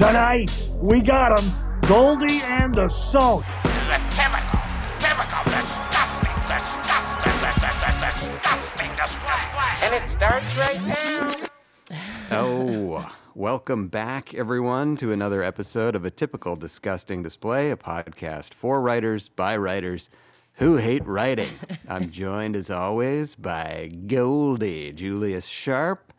Tonight, we got 'em. Goldy and the Sulk. This is a typical, typical disgusting, disgusting, disgusting, disgusting display. And it starts right now. Oh, welcome back, everyone, to another episode of A Typical Disgusting Display, a podcast for writers by writers who hate writing. I'm joined, as always, by Goldy, Julius Sharpe,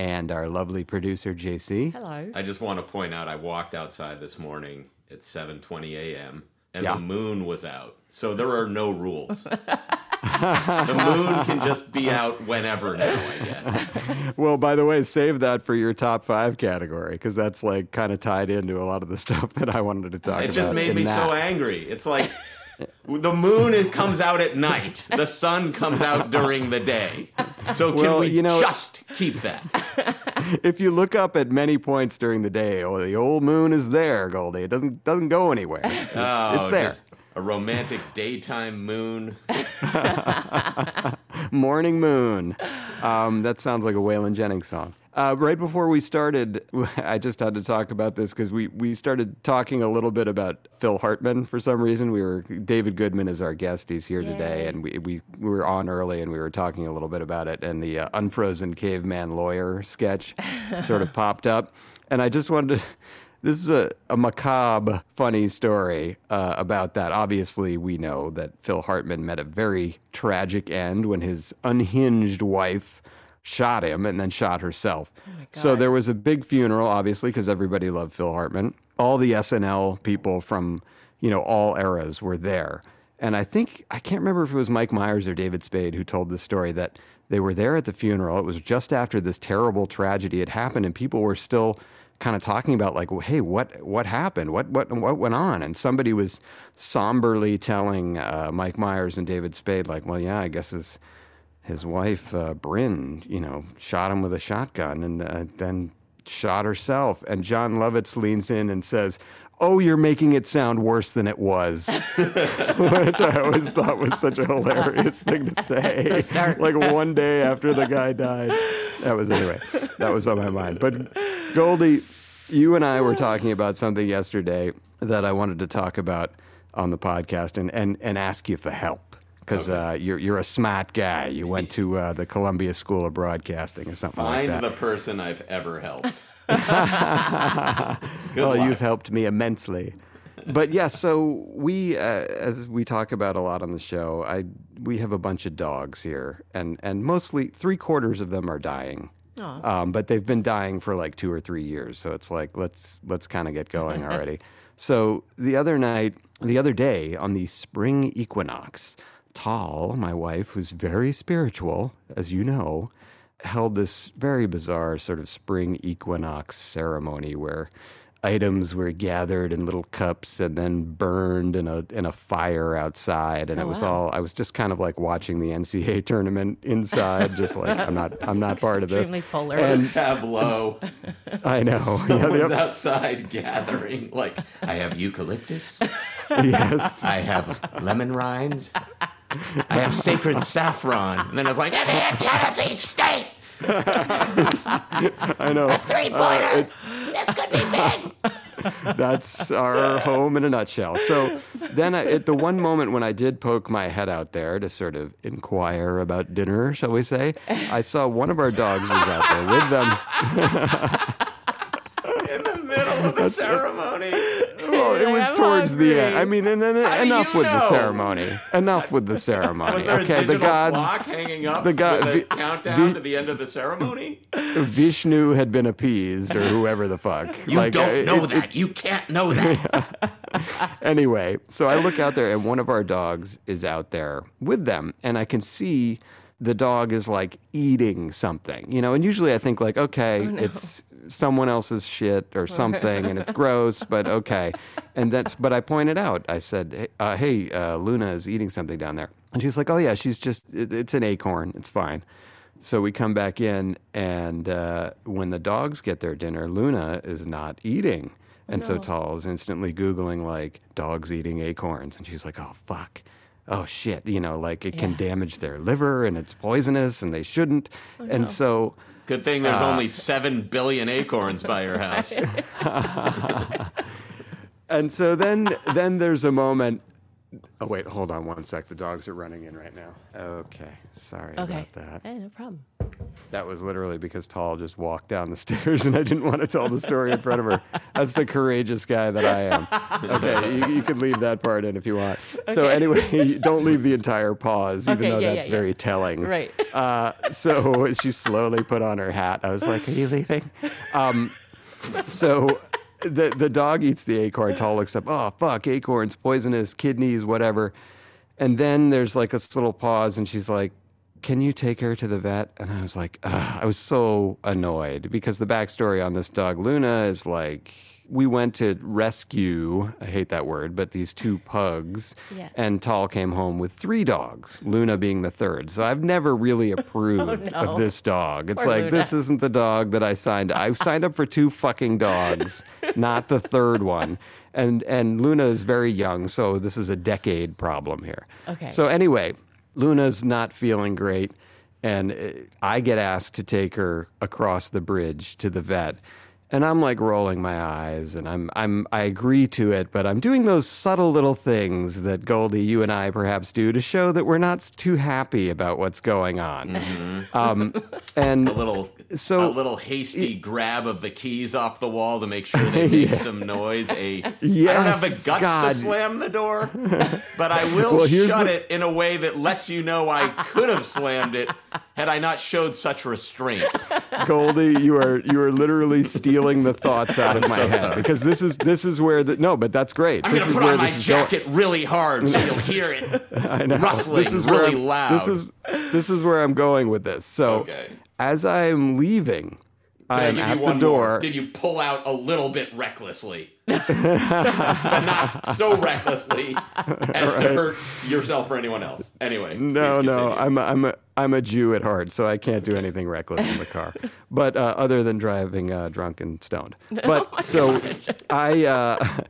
and our lovely producer, JC. Hello. I just want to point out I walked outside this morning at 7:20 a.m. and Yeah. the moon was out. So there are no rules. the moon can just be out whenever now, I guess. Well, by the way, save that for your top five category, because that's like kind of tied into a lot of the stuff that I wanted to talk about. It just made me that. so angry. It's like the moon it comes out at night. The sun comes out during the day. So can Well, we you know- just keep that? if you look up at many points during the day, oh, the old moon is there, Goldy. It doesn't doesn't go anywhere. It's, it's, Oh, it's there. a romantic daytime moon. Morning Moon. Um, that sounds like a Waylon Jennings song. Uh, right before we started, I just had to talk about this because we, we started talking a little bit about Phil Hartman for some reason. We were David Goodman is our guest. He's here today, and we, we, we were on early and we were talking a little bit about it. And the uh, Unfrozen Caveman Lawyer sketch sort of popped up, and I just wanted to. This is a, a macabre, funny story uh, about that. Obviously, we know that Phil Hartman met a very tragic end when his unhinged wife shot him and then shot herself. so there was a big funeral, obviously, because everybody loved Phil Hartman. All the SNL people from you know all eras were there, and I think I can't remember if it was Mike Myers or David Spade who told the story that they were there at the funeral. It was just after this terrible tragedy had happened, and people were still kind of talking about like, well, hey, what what happened? What what what went on? And somebody was somberly telling uh, Mike Myers and David Spade, like, well, yeah, I guess his his wife uh, Brynn, you know, shot him with a shotgun and uh, then shot herself. And Jon Lovitz leans in and says. Oh, you're making it sound worse than it was, which I always thought was such a hilarious thing to say. like one day after the guy died. That was anyway. That was on my mind. But Goldy, you and I were talking about something yesterday that I wanted to talk about on the podcast and, and, and ask you for help. Because uh, you're, you're a smart guy. You went to uh, the Columbia School of Broadcasting or something Find like that. Find the person I've ever helped. Good well, luck. you've helped me immensely. But yeah, so we, uh, as we talk about a lot on the show, I we have a bunch of dogs here, and and mostly three quarters of them are dying. Um, but they've been dying for like two or three years, so it's like let's let's kind of get going already. so the other night, the other day on the spring equinox, Tal, my wife, who's very spiritual, as you know, held this very bizarre sort of spring equinox ceremony where items were gathered in little cups and then burned in a in a fire outside and it oh, was all I was just kind of like watching the NCAA tournament inside just like I'm not I'm not part of this Extremely polar. And- Tableau. I know yeah, Someone's yep, outside gathering. Like, I have eucalyptus. yes I have lemon rinds. I have sacred saffron. And then I was like, and Tennessee State. I know Three pointer. Uh, this could be big. That's our home in a nutshell. So then, I, at the one moment when I did poke my head out there to sort of inquire about dinner, shall we say, I saw one of our dogs was out there with them. In the middle of the ceremony. Well, it was "I'm towards the end. I mean, and, and, do enough you with the ceremony. Enough with the Was ceremony. there Okay, a the gods. clock hanging up the god- with a Vi- countdown Vi- to the end of the ceremony? Vishnu had been appeased, or whoever the fuck. You Like, don't uh, know it- that. you can't know that. anyway, so I look out there and one of our dogs is out there with them, and I can see the dog is like eating something, you know. And usually I think like, okay, it's someone else's shit or something, and it's gross, but okay. And that's, but I pointed out, I said, hey, uh, hey uh, Luna is eating something down there, and she's like, oh yeah, she's just, it, it's an acorn, it's fine. So we come back in, and uh, when the dogs get their dinner, Luna is not eating. And so Tal is instantly Googling, like, dogs eating acorns. And she's like, oh, fuck. Oh, shit. You know, like, it can damage their liver and it's poisonous and they shouldn't. and so, Good thing there's Uh, only seven billion acorns by your house. and so then, then there's a moment. Oh, wait, hold on one sec. The dogs are running in right now. Okay. Sorry Okay. about that. Hey, no problem. That was literally because Tal just walked down the stairs and I didn't want to tell the story in front of her. That's the courageous guy that I am. Okay, you, you can leave that part in if you want. So, anyway, don't leave the entire pause, even Okay, though yeah, that's yeah, yeah. very telling. Right. Uh, so she slowly put on her hat. I was like, Are you leaving? Um, so the the dog eats the acorn. Tal looks up. Oh fuck, acorns, poisonous, kidneys, whatever. And then there's like this little pause, and she's like, "Can you take her to the vet?" And I was like, Ugh. I was so annoyed because the backstory on this dog, Luna, is like. We went to rescue, I hate that word, but these two pugs. Yeah. And Tal came home with three dogs, Luna being the third. So I've never really approved Oh, no. of this dog. It's Poor like, Luna. this isn't the dog that I signed. I signed up for two fucking dogs, not the third one. And and Luna is very young, so this is a decade problem here. Okay. So anyway, Luna's not feeling great, and uh, I get asked to take her across the bridge to the vet. And I'm like rolling my eyes, and I'm I'm I agree to it, but I'm doing those subtle little things that Goldy, you and I perhaps do to show that we're not too happy about what's going on. Um, and A little, So- a little hasty grab of the keys off the wall to make sure they make some noise. A yes, I don't have the guts God. to slam the door, but I will Well, shut the- it in a way that lets you know I could have slammed it had I not showed such restraint. Goldy, you are you are literally stealing the thoughts out of my so head sorry. because this is this is where the no, but that's great. I'm this gonna is put where on my this is going. jacket really hard so you'll hear it I know. rustling this is really where I'm- loud. This is this is where I'm going with this. So Okay. as I'm leaving, Can I I'm give at you one the door. more? Did you pull out a little bit recklessly? But not so recklessly as to hurt yourself or anyone else. Anyway. No, no. I'm a, I'm a I'm a Jew at heart, so I can't do anything reckless in the car. But uh, other than driving uh, drunk and stoned. But so I uh,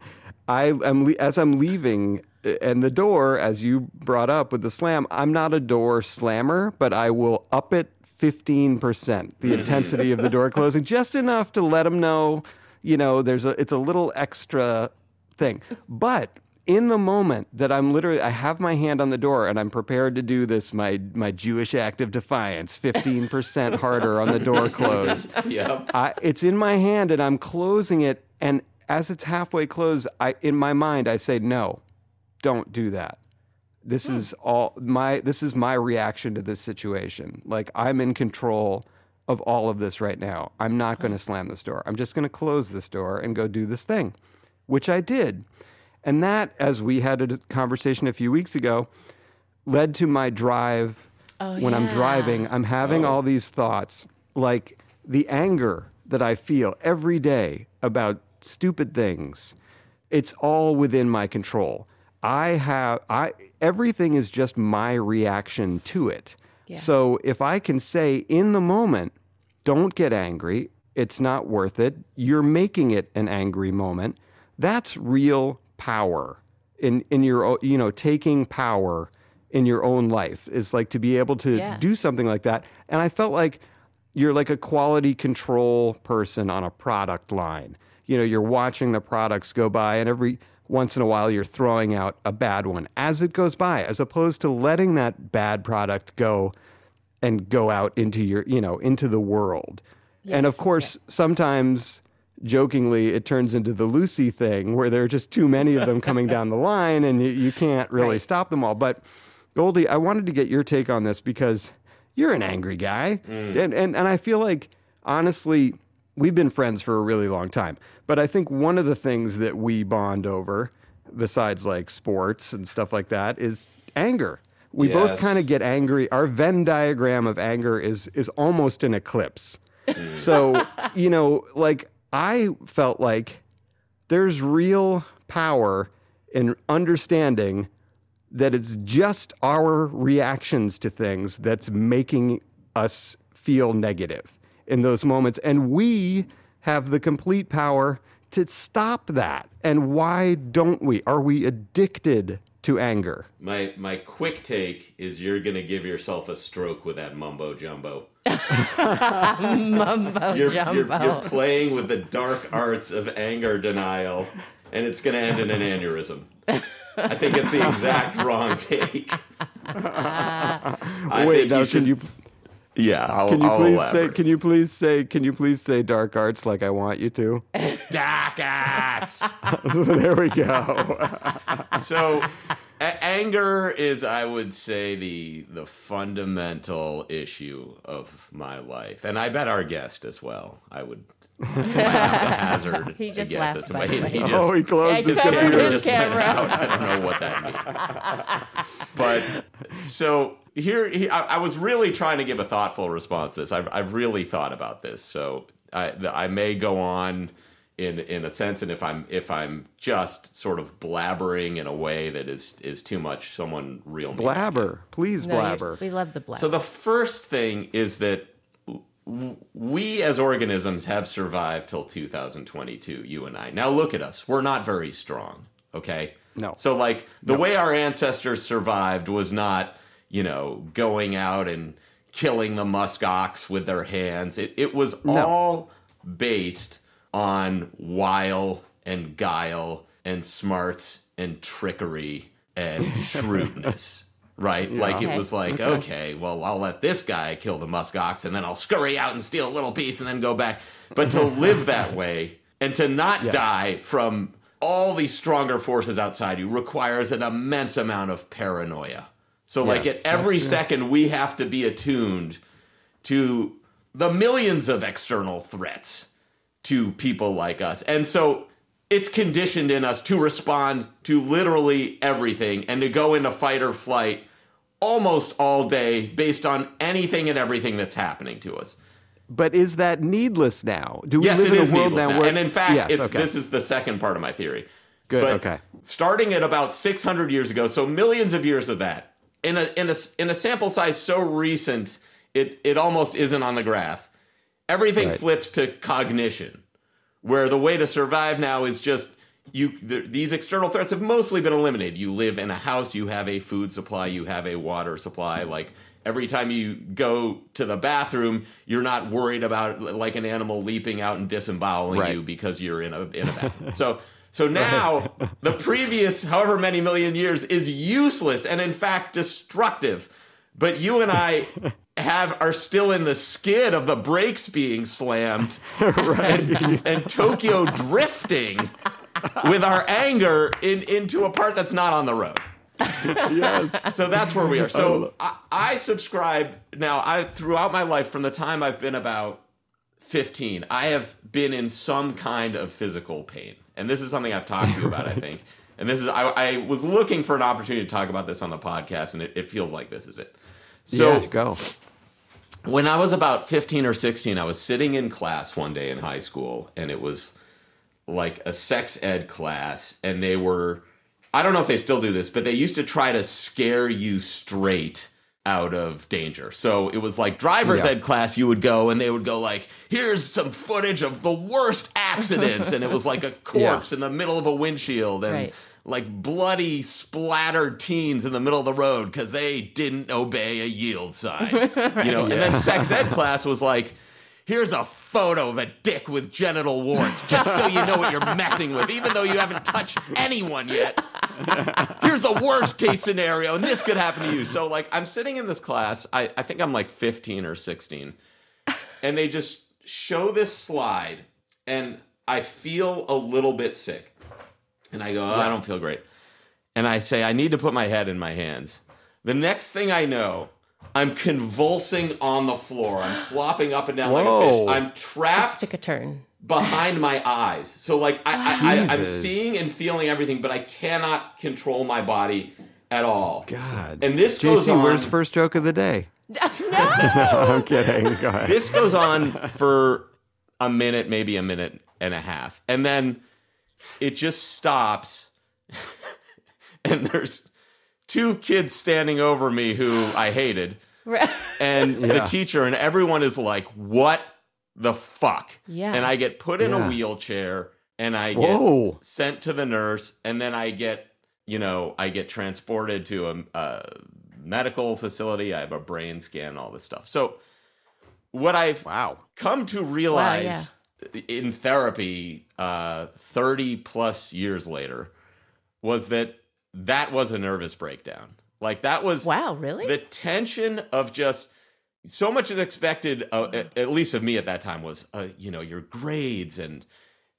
I am le- as I'm leaving. uh, And the door, as you brought up with the slam, I'm not a door slammer, but I will up it 15%, the intensity of the door closing, just enough to let them know, you know, there's a, it's a little extra thing. But in the moment that I'm literally, I have my hand on the door and I'm prepared to do this, my, my Jewish act of defiance, 15% harder on the door close. Yep. I, it's in my hand and I'm closing it. And as it's halfway closed, I, in my mind, I say, no, don't do that. This Hmm. is all my, this is my reaction to this situation. Like I'm in control of all of this right now. I'm not going to slam this door. I'm just going to close this door and go do this thing, which I did. And that, as we had a conversation a few weeks ago, led to my drive oh, when I'm driving. I'm having oh. all these thoughts, like the anger that I feel every day about stupid things. It's all within my control. I have I everything is just my reaction to it. So if I can say in the moment, don't get angry, it's not worth it. You're making it an angry moment. That's real power in in your you know taking power in your own life is like to be able to Yeah. do something like that. And I felt like you're like a quality control person on a product line. you know, you're watching the products go by and every once in a while you're throwing out a bad one as it goes by, as opposed to letting that bad product go and go out into your, you know, into the world. and of course, sometimes jokingly, it turns into the Lucy thing where there are just too many of them coming down the line and you, you can't really stop them all. But Goldy, I wanted to get your take on this because you're an angry guy. Mm. And, and, and I feel like, honestly, we've been friends for a really long time. But I think one of the things that we bond over, besides like sports and stuff like that, is anger. We both kind of get angry. Our Venn diagram of anger is is almost an eclipse. so, you know, like I felt like there's real power in understanding that it's just our reactions to things that's making us feel negative in those moments. And we have the complete power to stop that. And why don't we? Are we addicted to anger? My my quick take is you're gonna give yourself a stroke with that mumbo jumbo. Mumbo You're, jumbo. you're, you're playing with the dark arts of anger denial, and it's gonna end in an aneurysm. I think it's the exact wrong take. I Wait, think now should- you Yeah, I'll, can you I'll please say can you please say can you please say dark arts like I want you to? dark arts? there we go. so a- anger is i would say the the fundamental issue of my life and i bet our guest as well i would if I have to hazard He just a guess laughed, as to by the he, way. he just oh, he closed his covered computer. his just went camera. out. I don't know what that means. but so here, here I, I was really trying to give a thoughtful response to this. I've, I've really thought about this. So I, I may go on in in a sense, and if I'm if I'm just sort of blabbering in a way that is is too much, someone reel me. Blabber. Please No, blabber. we love the blabber. So the first thing is that we as organisms have survived till 2022, you and I. Now look at us. We're not very strong, okay? No. So like the way our ancestors survived was not, you know, going out and killing the musk ox with their hands. It it was all based on wile and guile and smarts and trickery and shrewdness. Right? Like it was like, okay. well, I'll let this guy kill the musk ox and then I'll scurry out and steal a little piece and then go back. But to live that way and to not die from all these stronger forces outside you requires an immense amount of paranoia. So, like, at every second, we have to be attuned to the millions of external threats to people like us. And so it's conditioned in us to respond to literally everything and to go into fight or flight almost all day based on anything and everything that's happening to us. But is that needless now? Do we yes, live it in is a world now now. where And in fact, yes, it's, okay. this is the second part of my theory. Good, But okay. Starting at about 600 years ago, so millions of years of that, in a in a in a sample size so recent, it it almost isn't on the graph. Everything Right. flips to cognition, where the way to survive now is just you. The, these external threats have mostly been eliminated. You live in a house, you have a food supply, you have a water supply. Like every time you go to the bathroom, you're not worried about like an animal leaping out and disemboweling Right. you because you're in a in a bathroom. so so now the previous however many million years is useless and in fact destructive. But you and I have are still in the skid of the brakes being slammed and, and Tokyo drifting with our anger in, into a part that's not on the road. yes. So that's where we are. So I, I subscribe now. I throughout my life, from the time I've been about fifteen, I have been in some kind of physical pain, and this is something I've talked to you about. I think, and this is I, I was looking for an opportunity to talk about this on the podcast, and it, it feels like this is it. So yeah, go. when I was about 15 or 16, I was sitting in class one day in high school, and it was like a sex ed class, and they were, I don't know if they still do this, but they used to try to scare you straight out of danger. So it was like driver's Yeah. ed class, you would go, and they would go like, here's some footage of the worst accidents, and it was like a corpse in the middle of a windshield, and Right. like bloody splattered teens in the middle of the road because they didn't obey a yield sign. You know, and then sex ed class was like, Here's a photo of a dick with genital warts, just so you know what you're messing with, even though you haven't touched anyone yet. Here's the worst case scenario, and this could happen to you. So, like, I'm sitting in this class. I, I think I'm like 15 or 16, and they just show this slide, and I feel a little bit sick. And I go, oh, I don't feel great. And I say, I need to put my head in my hands. The next thing I know, I'm convulsing on the floor. I'm flopping up and down like a Whoa. fish. I'm Just trapped took a turn. behind my eyes. So like I, I, I I'm seeing and feeling everything, but I cannot control my body at all. God. And this goes JC, on. where's first joke of the day? Uh, no. I'm kidding. Go ahead. this goes on for a minute, maybe a minute and a half, and then it just stops. and there's two kids standing over me who I hated, and the teacher, and everyone is like, "What the fuck?" Yeah. And I get put in Yeah. a wheelchair, and I get Whoa. sent to the nurse, and then I get, you know, I get transported to a, a medical facility. I have a brain scan, all this stuff. So, what I've Wow. come to realize in therapy, uh, thirty plus years later, was that that was a nervous breakdown. Like that was Wow, really? the tension of just so much is expected uh, at, at least of me at that time was uh, you know your grades and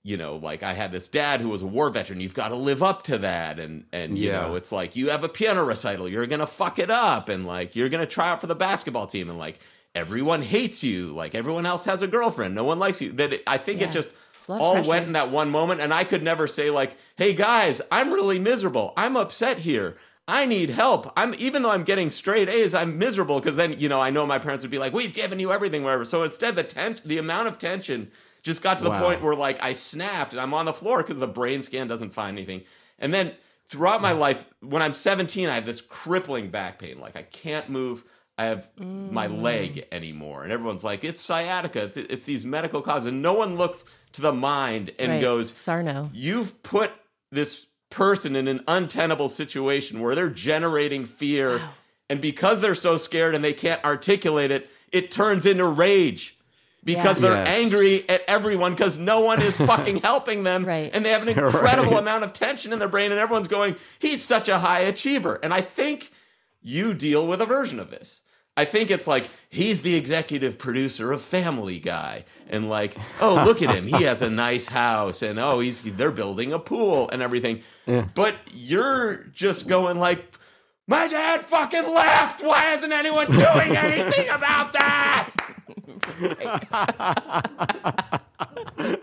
you know like i had this dad who was a war veteran. You've got to live up to that. And and you Yeah. know it's like you have a piano recital. You're gonna fuck it up. And like you're gonna try out for the basketball team. And like everyone hates you. Like everyone else has a girlfriend. No one likes you. That it, i think Yeah. it just It's a lot of all pressure. went in that one moment and i could never say like hey guys i'm really miserable. I'm upset here. I need help. I'm even though i'm getting straight a's i'm miserable. Because then you know i know my parents would be like we've given you everything whatever. So instead the tension the amount of tension just got to the Wow. point where like i snapped and i'm on the floor because the brain scan doesn't find anything. And then throughout my mm. life when i'm 17 i have this crippling back pain. Like i can't move. I have my mm. leg anymore, and everyone's like, "It's sciatica. It's it's these medical causes." And no one looks to the mind and Right. goes, Sarno. you've put this person in an untenable situation where they're generating fear and because they're so scared and they can't articulate it it turns into rage because Yeah. they're Yes. angry at everyone because no one is fucking helping them Right. and they have an incredible Right. amount of tension in their brain and everyone's going he's such a high achiever and i think you deal with a version of this I think it's like he's the executive producer of Family Guy, and like, oh, look at him, he has a nice house, and oh, he's they're building a pool and everything. But you're just going like, my dad fucking left. Why isn't anyone doing anything about that?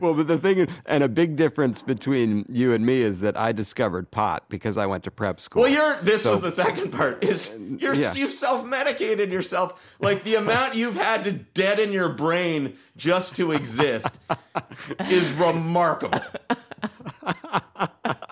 Well, but the thing, and a big difference between you and me is that I discovered pot because I went to prep school. Well, you're. This So- was the second part. Is you're Yeah. you've self medicated yourself. Like the amount you've had to deaden your brain just to exist is remarkable.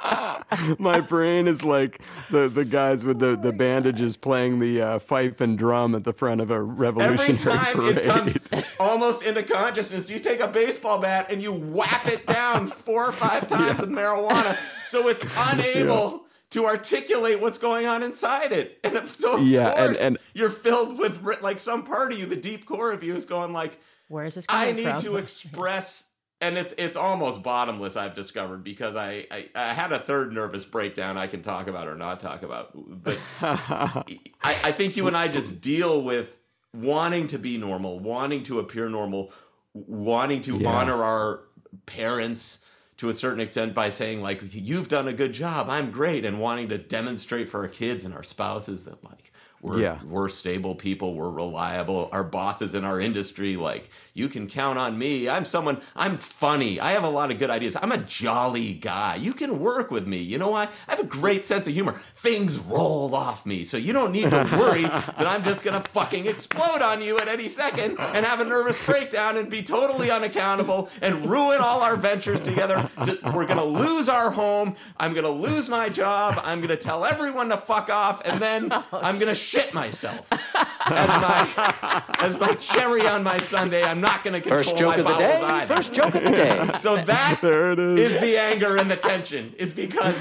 my brain is like the, the guys with the, the bandages playing the uh, fife and drum at the front of a Every revolutionary time parade. it comes almost into consciousness, you take a baseball bat and you whap it down four or five times with marijuana, so it's unable to articulate what's going on inside it. And if- so, of Yeah, and- course, and- you're filled with like some part of you, the deep core of you, is going like, Where is this coming I need from? to express. And it's it's almost bottomless. I've discovered because I, I I had a third nervous breakdown. I can talk about or not talk about, but I, I think you and I just deal with wanting to be normal, wanting to appear normal, wanting to Yeah. honor our parents to a certain extent by saying like you've done a good job, I'm great, and wanting to demonstrate for our kids and our spouses that like we're Yeah. we're stable people, we're reliable, our bosses in our industry like you can count on me. I'm someone I'm funny. I have a lot of good ideas. I'm a jolly guy. You can work with me. You know why? I have a great sense of humor. Things roll off me. So you don't need to worry that I'm just going to fucking explode on you at any second and have a nervous breakdown and be totally unaccountable and ruin all our ventures together. We're going to lose our home. I'm going to lose my job. I'm going to tell everyone to fuck off and then oh, I'm going to shit myself as my as my cherry on my Sunday. I'm not going to control First joke my of the day. either. First joke of the day. So that There it is. is the anger and the tension is because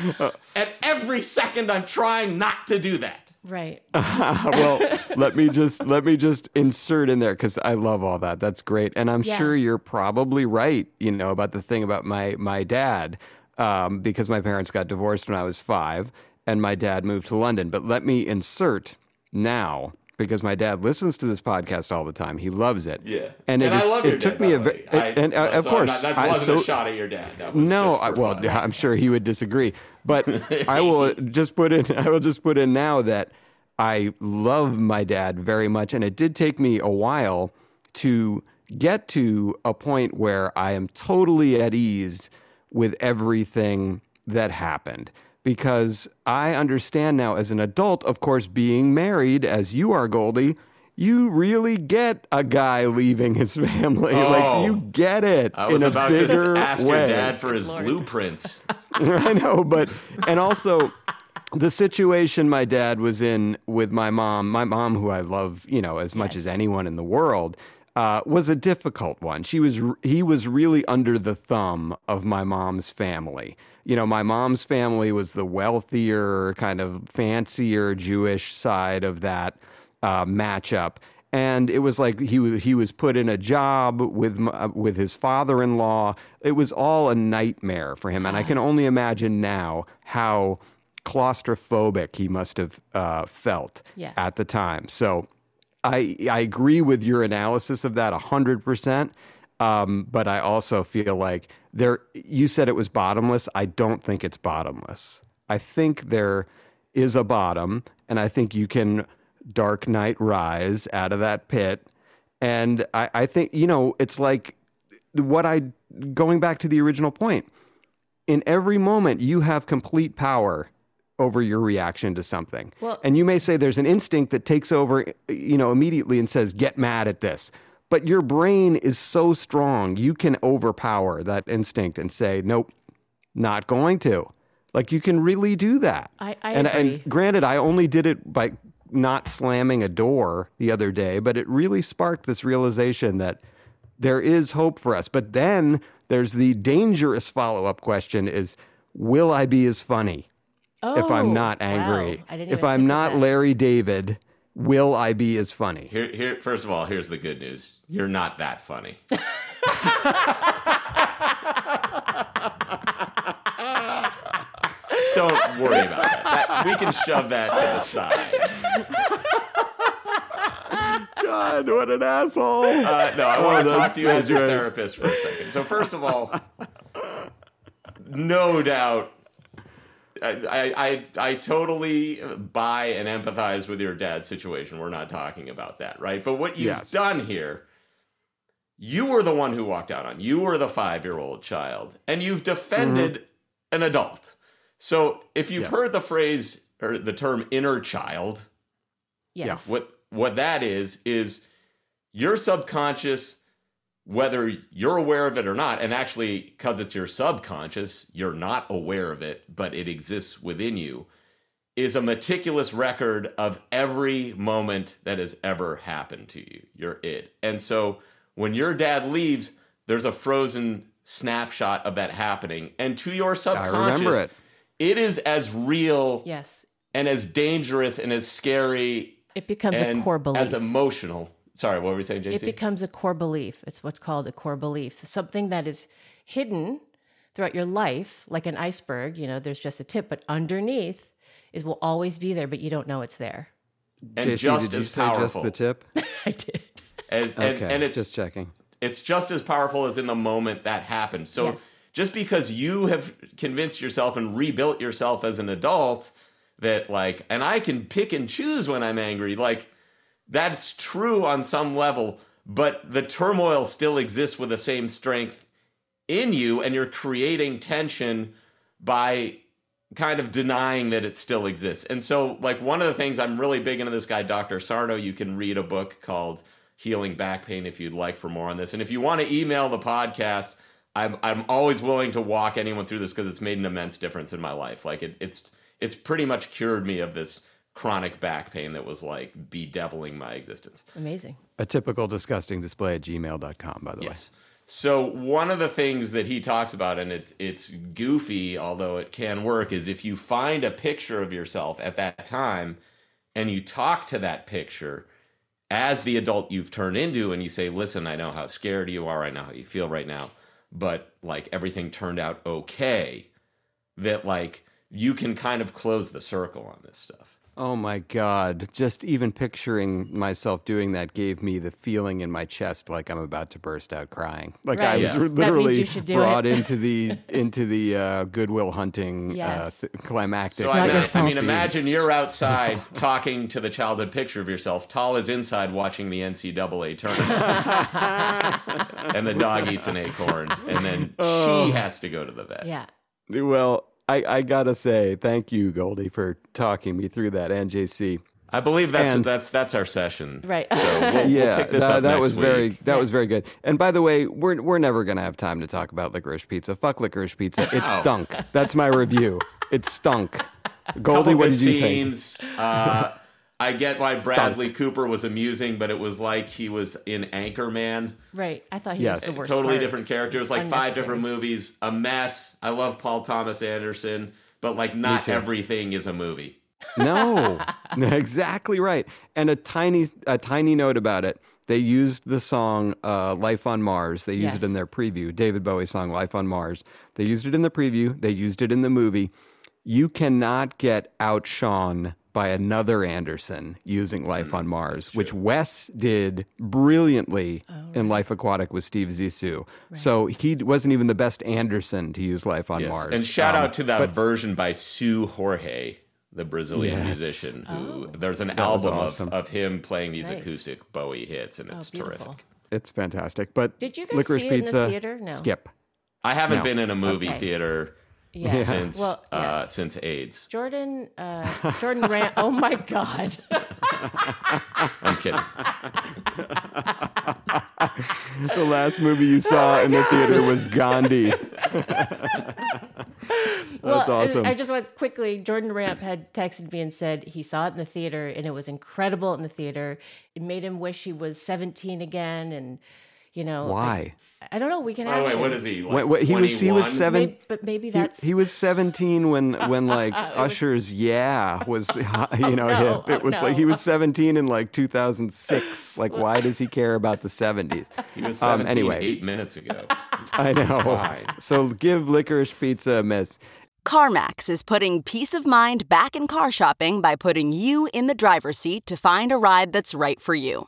at every second I'm trying not to do that. Right. well, let me just let me just insert in there because I love all that. That's great, and I'm Yeah. sure you're probably right. You know about the thing about my my dad um, because my parents got divorced when I was five, and my dad moved to London. But let me insert now because my dad listens to this podcast all the time. He loves it. Yeah, and, it I is- love it your took dad, me a ve- and uh, of so course not- that I- wasn't so- a shot at your dad. That was no, I, well, fun. I'm sure he would disagree, but I will just put in. I will just put in now that I love my dad very much, and it did take me a while to get to a point where I am totally at ease with everything that happened. Because I understand now as an adult, of course, being married as you are, Goldy, you really get a guy leaving his family. Oh. like you get it I was in a about bigger to ask way. your dad for his blueprints. I know, but and also the situation my dad was in with my mom, my mom, who I love, you know, as much as anyone in the world, uh, was a difficult one. She was, he was really under the thumb of my mom's family. You know, my mom's family was the wealthier, kind of fancier Jewish side of that uh, matchup. And it was like he he was put in a job with uh, with his father-in-law. It was all a nightmare for him, and I can only imagine now how claustrophobic he must have uh, felt Yeah. at the time. So I I agree with your analysis of that hundred percent. Um, but I also feel like there. You said it was bottomless. I don't think it's bottomless. I think there is a bottom, and I think you can Dark Knight rise out of that pit. And I, I think you know it's like what I going back to the original point. In every moment, you have complete power over your reaction to something. Well- and you may say there's an instinct that takes over, you know, immediately and says, "Get mad at this." But your brain is so strong, you can overpower that instinct and say, "Nope, not going to." Like you can really do that. I- I and, agree. and granted, I only did it by not slamming a door the other day, but it really sparked this realization that there is hope for us. But then there's the dangerous follow up question is will I be as funny if Oh, I'm not wow. angry? Didn't If I'm not. Larry David, will I be as funny? Here, here. First of all, here's the good news. You're not that funny. Don't worry about that. That- We can shove that to the side. God, what an asshole. Uh, no, I want to talk to you so as your therapist for a second. So, first of all, no doubt, I, I, I totally buy and empathize with your dad's situation. We're not talking about that, right? But what you've Yes. done here, you were the one who walked out on. You were the five year old child, and you've defended mm-hmm. an adult. So, if you've Yes. heard the phrase or the term inner child, Yes. what what that is is your subconscious whether you're aware of it or not and actually because it's your subconscious you're not aware of it but it exists within you is a meticulous record of every moment that has ever happened to you you're it and so when your dad leaves there's a frozen snapshot of that happening and to your subconscious I remember it. it is as real Yes. and as dangerous and as scary It becomes and a core belief. as emotional. Sorry, what were we saying, JC? it becomes a core belief. It's what's called a core belief. Something that is hidden throughout your life, like an iceberg, you know, there's just a tip, but underneath it will always be there, but you don't know it's there. and JC, just did you as say powerful. just the tip? I did. and, and, Okay, and it's just checking. it's just as powerful as in the moment that happened. So Yes. just because you have convinced yourself and rebuilt yourself as an adult that like and I can pick and choose when I'm angry, like that's true on some level, but the turmoil still exists with the same strength in you and you're creating tension by kind of denying that it still exists. And so, like, one of the things I'm really big into this guy, Dr. Sarno, you can read a book called Healing Back Pain if you'd like for more on this. And if you want to email the podcast, I'm, I'm always willing to walk anyone through this because it's made an immense difference in my life. Like, it, it's, it's pretty much cured me of this chronic back pain that was like bedeviling my existence. Amazing. A typical disgusting display at gmail.com, by the Yes. So one of the things that he talks about, and it's it's goofy, although it can work, is if you find a picture of yourself at that time, and you talk to that picture as the adult you've turned into and you say, listen, I know how scared you are, I know how you feel right now, but like everything turned out okay, that like you can kind of close the circle on this stuff. Oh my God. Just even picturing myself doing that gave me the feeling in my chest like I'm about to burst out crying. Like I was Yeah. Literally you should do brought into the into the uh, Good Will Hunting Yes. uh, th- climactic. So I, your ima- I mean, imagine you're outside talking to the childhood picture of yourself. Tal is inside watching the NCAA tournament, and the dog eats an acorn, and then she has to go to the vet. Yeah. Well, I, I gotta say, thank you, Goldy, for talking me through that, and JC. I believe that's And- that's that's our session. Right. So we'll, we'll pick this that, up that next was very week. that was very good. And by the way, we're we're never gonna have time to talk about licorice pizza. Fuck licorice pizza. It stunk. That's my review. It stunk. Goldy, Couple what good did you think? Uh, I get why Bradley Cooper was amusing, but it was like he was in Anchorman. Right. I thought he Yes. was the worst. totally part. different characters, like five different movies, a mess. I love Paul Thomas Anderson, but like not everything is a movie. No, no, exactly right. And a tiny a tiny note about it. They used the song uh, "Life on Mars." They used it in their preview. David Bowie song "Life on Mars." They used it in the preview. They used it in the movie. You cannot get outshone by another Anderson using "Life on Mars," which Wes did brilliantly in "Life Aquatic" with Steve Zissou. So he wasn't even the best Anderson to use "Life on Yes. Mars." And shout Um, out to that version by Seu Jorge, the Brazilian Yes. musician. Who there's an was album awesome. of, of him playing these Nice. acoustic Bowie hits, and Oh, it's beautiful. terrific. It's fantastic. But Did you guys licorice see it in the pizza, theater? No. skip. I haven't No. been in a movie Okay. theater Yeah. since Well, yeah. uh, since AIDS. Jordan, uh, Jordan Ram. Oh my God. I'm kidding. The last movie you saw in the theater was Gandhi. well, That's awesome. I just want quickly. Jordan Ramp had texted me and said he saw it in the theater and it was incredible in the theater. It made him wish he was 17 again, and you know Why? I, I don't know. We can By ask the way, him. what is he? Like Wait, wait, he was he was 21? seven. Maybe, but maybe He, that's he was 17 when when like Usher's "Yeah" was you know no, hip. It oh, was like he was 17 in like 2006. Like why does he care about the 70s? He was Um, 17 anyway. eight minutes ago. I know. So give licorice pizza a miss. CarMax is putting peace of mind back in car shopping by putting you in the driver's seat to find a ride that's right for you.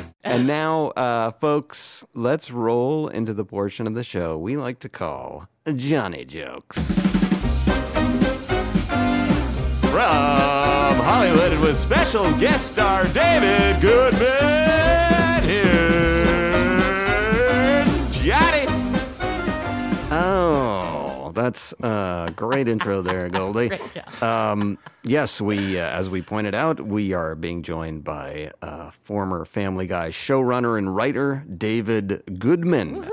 And now, uh, folks, let's roll into the portion of the show we like to call Johnny Jokes. From Hollywood with special guest star David Goodman. Here's Johnny. Oh, that's a great intro there, Goldy. Um, yes, we, uh, as we pointed out, we are being joined by uh, former Family Guy showrunner and writer David Goodman.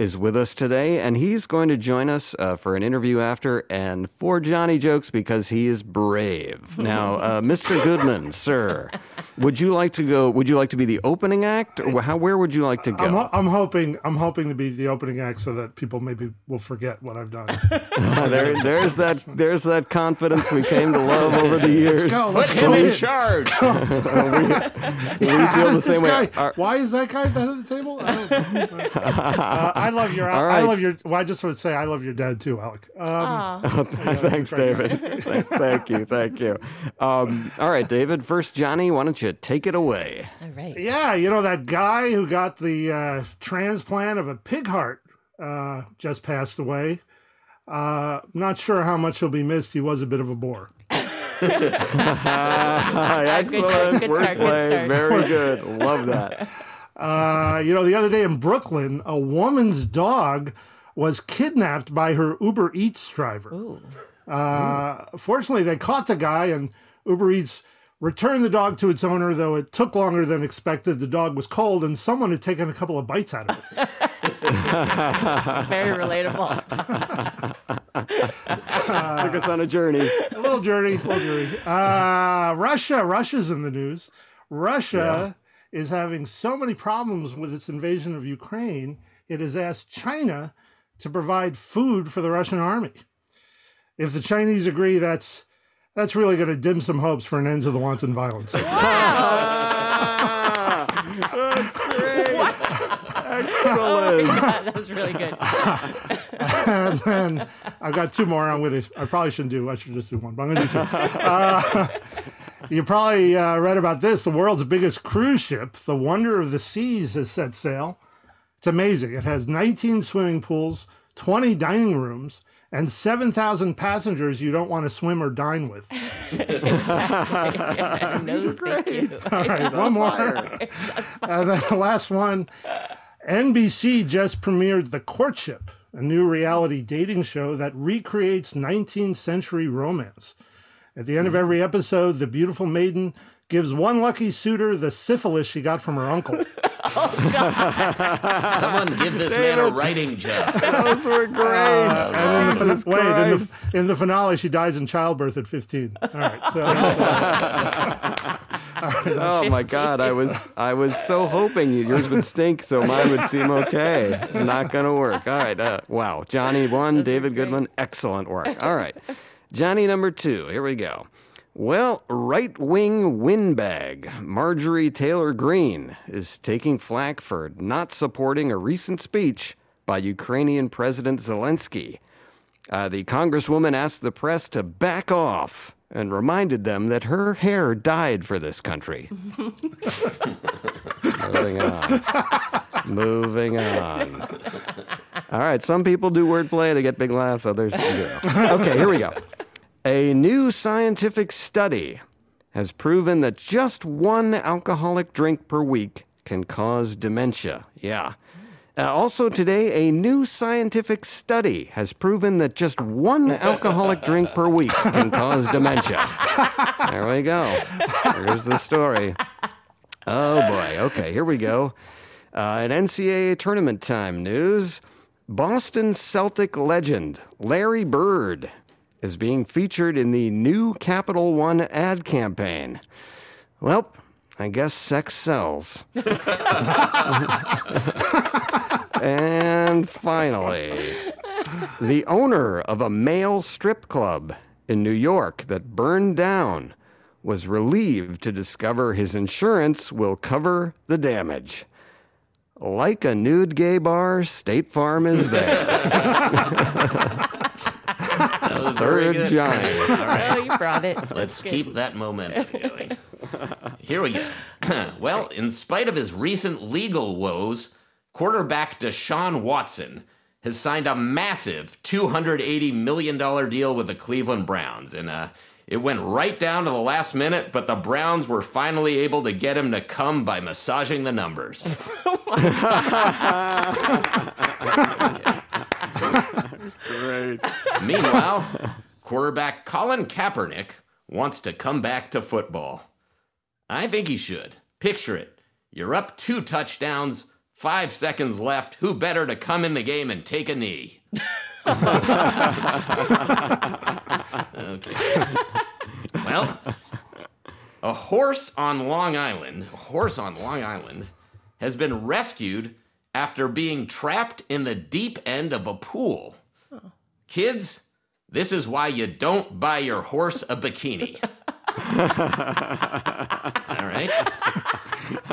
Is with us today, and he's going to join us uh, for an interview after and for Johnny Jokes because he is brave. Now, uh, Mr. Goodman, sir, would you like to go? Would you like to be the opening act, or how? Where would you like to go? I'm, ho- I'm hoping I'm hoping to be the opening act so that people maybe will forget what I've done. There, there's that. There's that confidence we came to love over the years. Let's go. Let's him go. in charge. we feel the same way. guy- Our- why is that guy at the head of the table? I, don't know. Uh, I love your. All I love your. Well, I just want to say I love your dad too, Alec. Um, Thanks, David. Th- thank you, thank you. Um, all right, David. First, Johnny, why don't you take it away? All right. yeah, you know that guy who got the uh, transplant of a pig heart uh, just passed away. Uh, not sure how much he'll be missed. He was a bit of a bore. Excellent good start, good start. Very good. Love that. Uh, you know, the other day in Brooklyn, a woman's dog was kidnapped by her Uber Eats driver. Uh, fortunately, they caught the guy, and Uber Eats returned the dog to its owner, though it took longer than expected. The dog was cold, and someone had taken a couple of bites out of it. Very relatable. Took us on a journey. a little journey, little journey. Uh, Russia, Russia's in the news. Russia is having so many problems with its invasion of Ukraine. It has asked China to provide food for the Russian army. If the Chinese agree, that's that's really going to dim some hopes for an end to the wanton violence. That's great. Excellent. my God, that was really good. and then I've got two more. I'm going to. I probably shouldn't do. I should just do one, but I'm going to do two. Uh, you probably uh, read about this. The world's biggest cruise ship, the Wonder of the Seas, has set sail. It's amazing. It has 19 swimming pools, 20 dining rooms, and 7,000 passengers you don't want to swim or dine with. These are great. All right, one more. and then the last one NBC just premiered The Courtship, a new reality dating show that recreates 19th century romance. At the end of every episode, the beautiful maiden gives one lucky suitor the syphilis she got from her uncle. oh, God. Someone give this man a writing job. Those were great. and in the, Jesus wait, in the, in the finale, she dies in childbirth at 15. All right, so, Oh my God! I was I was so hoping yours would stink, so mine would seem okay. It's not gonna work. All right. Uh, wow, Johnny one, David Goodman, excellent work. All right, Johnny number two. Here we go. Well, right wing windbag Marjorie Taylor Greene is taking flack for not supporting a recent speech by Ukrainian President Zelensky. Uh, the Congresswoman asked the press to back off and reminded them that her hair died for this country. Moving on. Moving on. All right, some people do wordplay, they get big laughs, others do. Okay, here we go. A new scientific study has proven that just one alcoholic drink per week can cause dementia. Yeah. Uh, also, today, a new scientific study has proven that just one alcoholic drink per week can cause dementia. There we go. Here's the story. Oh boy. Okay, here we go. Uh, an NCAA tournament time news. Boston Celtic legend Larry Bird is being featured in the new Capital One ad campaign. Well, I guess sex sells. and finally, the owner of a male strip club in New York that burned down was relieved to discover his insurance will cover the damage. Like a nude gay bar, State Farm is there. That Third giant. All right. Oh, you brought it. Let's keep that momentum going. Here we go. well, in spite of his recent legal woes, quarterback Deshaun Watson has signed a massive $280 million deal with the Cleveland Browns. And uh, it went right down to the last minute, but the Browns were finally able to get him to come by massaging the numbers. Great. Meanwhile, quarterback Colin Kaepernick wants to come back to football. I think he should. Picture it. You're up two touchdowns, five seconds left. Who better to come in the game and take a knee? okay. Well, a horse on Long Island, a horse on Long Island, has been rescued after being trapped in the deep end of a pool. Kids, this is why you don't buy your horse a bikini. All right.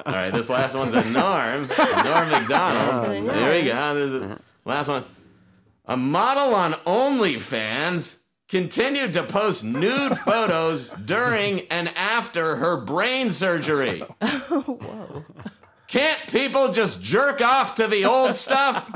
All right, this last one's a Norm. Norm Macdonald. There we go. This is- last one. A model on OnlyFans continued to post nude photos during and after her brain surgery. Whoa. Can't people just jerk off to the old stuff?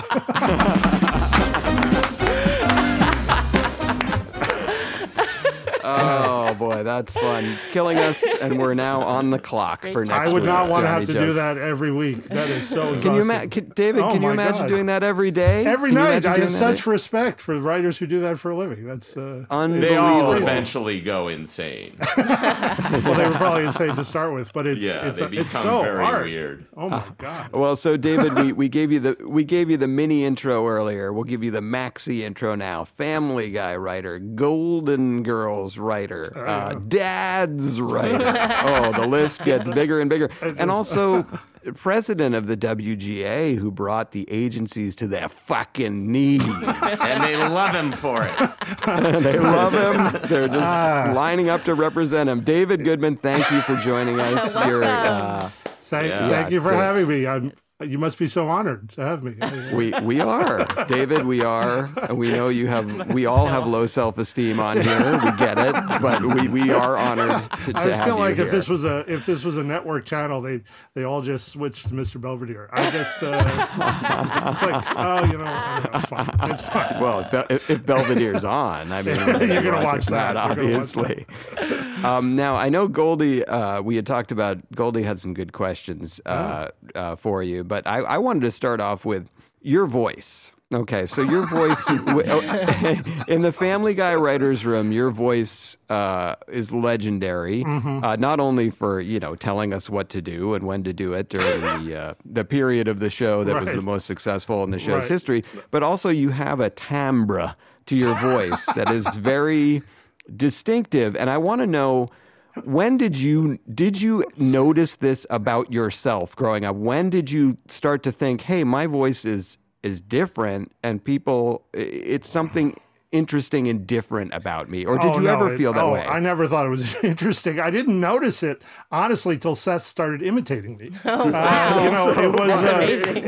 Boy, that's fun. It's killing us, and we're now on the clock for next week. I would not want to have to Joke. do that every week. That is so. Can you exhausting. imagine, David? Oh can you imagine God. doing that every day? Every Can night, I have that such respect for writers who do that for a living. That's uh, They all eventually go insane. well, they were probably insane to start with, but it's Yeah, it's, they it's so very hard. weird. Oh my god! Well, so David, we, we gave you the we gave you the mini intro earlier. We'll give you the maxi intro now. Family Guy writer, Golden Girls writer, uh, Dad's writer. oh, the list gets bigger and bigger. And also, president of the WGA, who brought the agencies to their fucking knees. and they love him for it. they love him. They're just Ah. lining up to represent him. David Goodman, thank you for joining us. You're, uh, Thank, Yeah. thank you for Yeah. having me. I'm, you must be so honored to have me. We we are David. We are, and we know you have. We all have low self esteem on here. We get it, but we, we are honored to, to I feel like here. if this was a if this was a network channel, they they all just switched to Mr. Belvedere. I just uh, it's like oh you know it's fine it's fine. well, if, if, Belvedere's on, I mean, You're gonna watch watch that. Watch obviously. um, now, I know Goldy. Uh, we had talked about Goldy had some good questions uh, Oh. uh, for you, but I, I wanted to start off with your voice. Okay, so your voice in the Family Guy writers' room, your voice uh, is legendary. Mm-hmm. Uh, not only for you know telling us what to do and when to do it during the uh, the period of the show that was the most successful in the show's Right. history, but also you have a timbre to your voice that is very distinctive. And I want to know when did you did you notice this about yourself growing up? When did you start to think, "Hey, my voice is is different, and people, it's something interesting and different about me"? Or did Oh, you no, ever it- feel that oh, way? I never thought it was interesting. I didn't notice it honestly till Seth started imitating me. Oh, wow. you know, it was uh, amazing. it-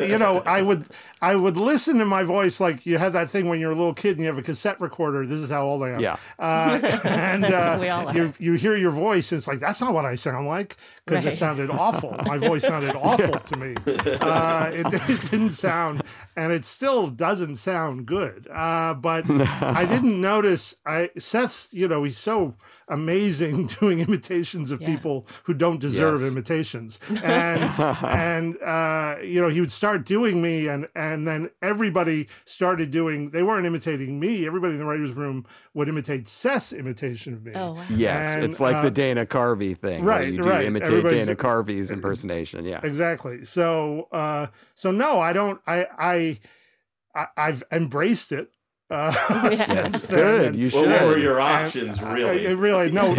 it- you know, I would I would listen to my voice like you had that thing when you're a little kid and you have a cassette recorder. This is how old I am. Yeah. uh, and uh, We all are. you you hear your voice and it's like that's not what I sound like because Right. it sounded awful. My voice sounded awful to me. Uh, it, it didn't sound, and it still doesn't sound good. Uh, but I didn't notice. I Seth's, you know, he's so amazing doing imitations of Yeah. people who don't deserve Yes. imitations, and and uh, you know, he would start doing me, and and then everybody started doing. They weren't imitating me. Everybody in the writers' room would imitate Seth's imitation of me. Oh, wow. yes, And, it's like uh, the Dana Carvey thing. where right, you do right. imitate Everybody's- Dana Carvey's impersonation. Yeah. exactly so uh so no i don't i i, I i've embraced it uh since then. Good. And- You Well, should. what were your options, I- really? I- really no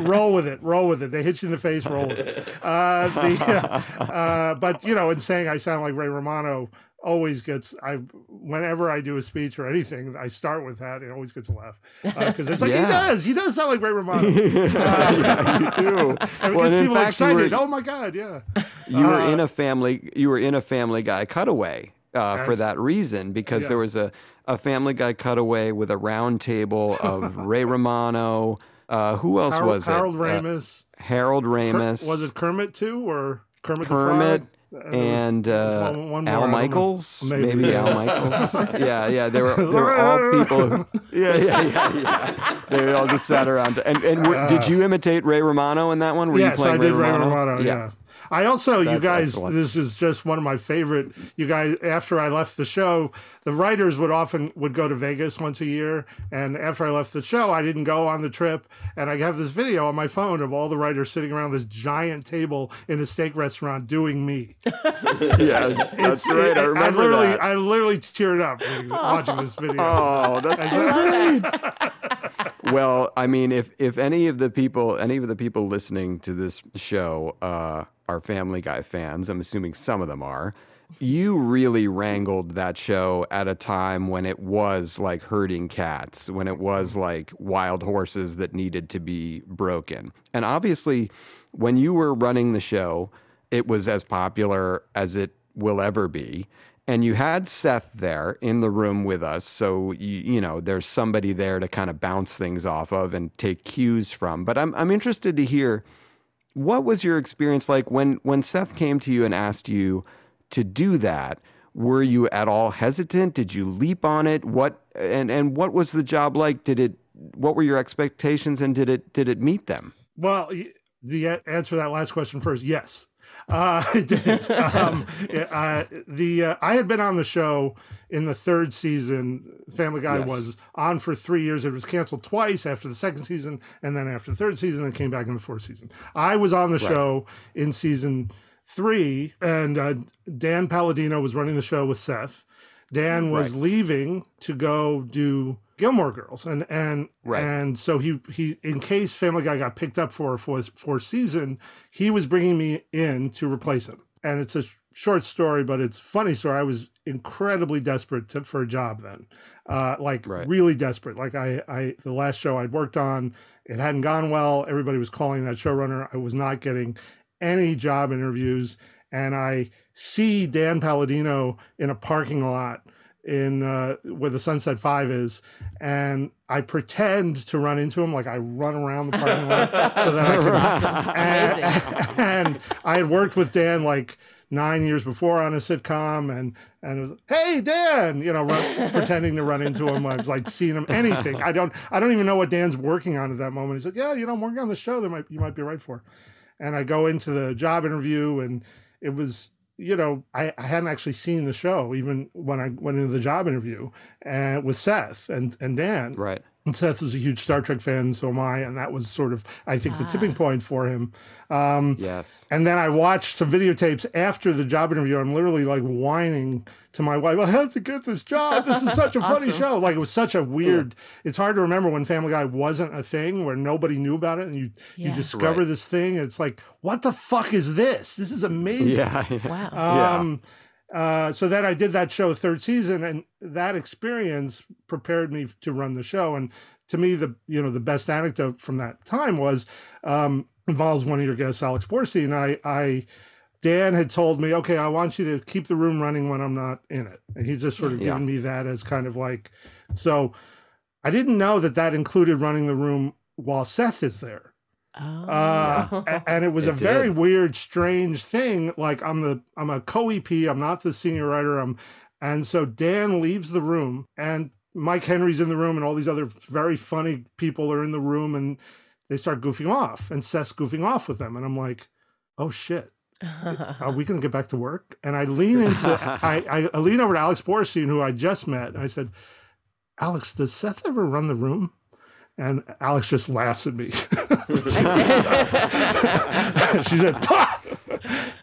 roll with it roll with it they hit you in the face roll with it uh the uh, uh but you know in saying i sound like ray romano always gets i whenever i do a speech or anything i start with that it always gets a laugh because it's like he does he does sound like ray romano yeah, you do. and it gets and people fact, excited were- oh my god yeah you were Uh, in a family you were in a family guy cutaway uh, for that reason because Yeah. there was a, a family guy cutaway with a round table of ray romano uh, who else Harold, was Harold it Uh, Ramis. harold Ker- ramis was it Kermit too, or Kermit? kermit the Frog? and uh, one- one Al. Michaels, Maybe, maybe. Al Michaels. yeah, yeah, they were they were all people. Who, yeah, yeah, yeah, yeah. They all just sat around. And and did you imitate Ray Romano in that one? Were you yes, playing I did Ray Romano. Yeah. Yeah. I also, you guys, excellent. this is just one of my favorite. You guys, after I left the show, the writers would often would go to Vegas once a year, and after I left the show, I didn't go on the trip, and I have this video on my phone of all the writers sitting around this giant table in a steak restaurant doing me. Yes, that's right. I I remember literally, that. I literally teared up watching this video. Oh, that's so great. well, I mean, if if any of the people, any of the people listening to this show uh, are Family Guy fans, I'm assuming some of them are. You really wrangled that show at a time when it was like herding cats, when it was like wild horses that needed to be broken. And obviously, when you were running the show, it was as popular as it will ever be. And you had Seth there in the room with us. So, you, you know, there's somebody there to kind of bounce things off of and take cues from. But I'm, I'm interested to hear what was your experience like when, when Seth came to you and asked you to do that? Were you at all hesitant? Did you leap on it? What and, and what was the job like? Did it what were your expectations, and did it did it meet them? Well, the answer to that last question first, yes. Uh, it did. um, uh, the uh, I had been on the show in the third season. Family Guy Yes. was on for three years. It was canceled twice after the second season, and then after the third season, and came back in the fourth season. I was on the show in season three, and uh, Dan Palladino was running the show with Seth. Dan was Right. leaving to go do Gilmore Girls, and and Right. and so he he in case Family Guy got picked up for a fourth, fourth season, he was bringing me in to replace him. And it's a short story, but it's funny story. I was incredibly desperate to, for a job then, uh, like Right. really desperate. Like I I the last show I'd worked on, it hadn't gone well. Everybody was calling that showrunner. I was not getting any job interviews, and I see Dan Palladino in a parking lot in uh, where the Sunset Five is, and I pretend to run into him, like I run around the parking lot so that I can. and, and I had worked with Dan like nine years before on a sitcom, and and it was hey Dan, you know, run, pretending to run into him. I was like seeing him anything. I don't I don't even know what Dan's working on at that moment. He's like, yeah, you know, I'm working on the show that might you might be right for. And I go into the job interview, and it was you know, I, I hadn't actually seen the show even when I went into the job interview and with Seth and, and Dan. Right. And Seth is a huge Star Trek fan, so am I, and that was sort of, I think, the tipping point for him. Um, Yes. and then I watched some videotapes after the job interview. I'm literally like whining to my wife, I have to get this job. This is such a funny show. Like it was such a weird, it's hard to remember when Family Guy wasn't a thing where nobody knew about it and you, you discover Right. this thing. And it's like, what the fuck is this? This is amazing. Yeah. Wow. Yeah. Uh, so then I did that show third season, and that experience prepared me to run the show. And to me, the you know the best anecdote from that time was um, involves one of your guests, Alex Borstein. I, I Dan had told me, okay, I want you to keep the room running when I'm not in it, and he just sort of Yeah. given me that as kind of like, so I didn't know that that included running the room while Seth is there. Oh. Uh, a- and it was It a very weird, strange thing. Like I'm the I'm a co EP. I'm not the senior writer. I'm, and so Dan leaves the room, and Mike Henry's in the room, and all these other very funny people are in the room, and they start goofing off, and Seth's goofing off with them, and I'm like, oh shit. Are we going to get back to work? And I lean into, I, I, I lean over to Alex Borstein, who I just met, and I said, Alex, does Seth ever run the room? And Alex just laughs at me. she said, "Pah!"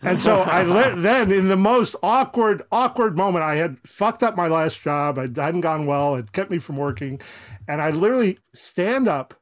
and so I let, then in the most awkward, awkward moment, I had fucked up my last job. I hadn't gone well. It kept me from working. And I literally stand up,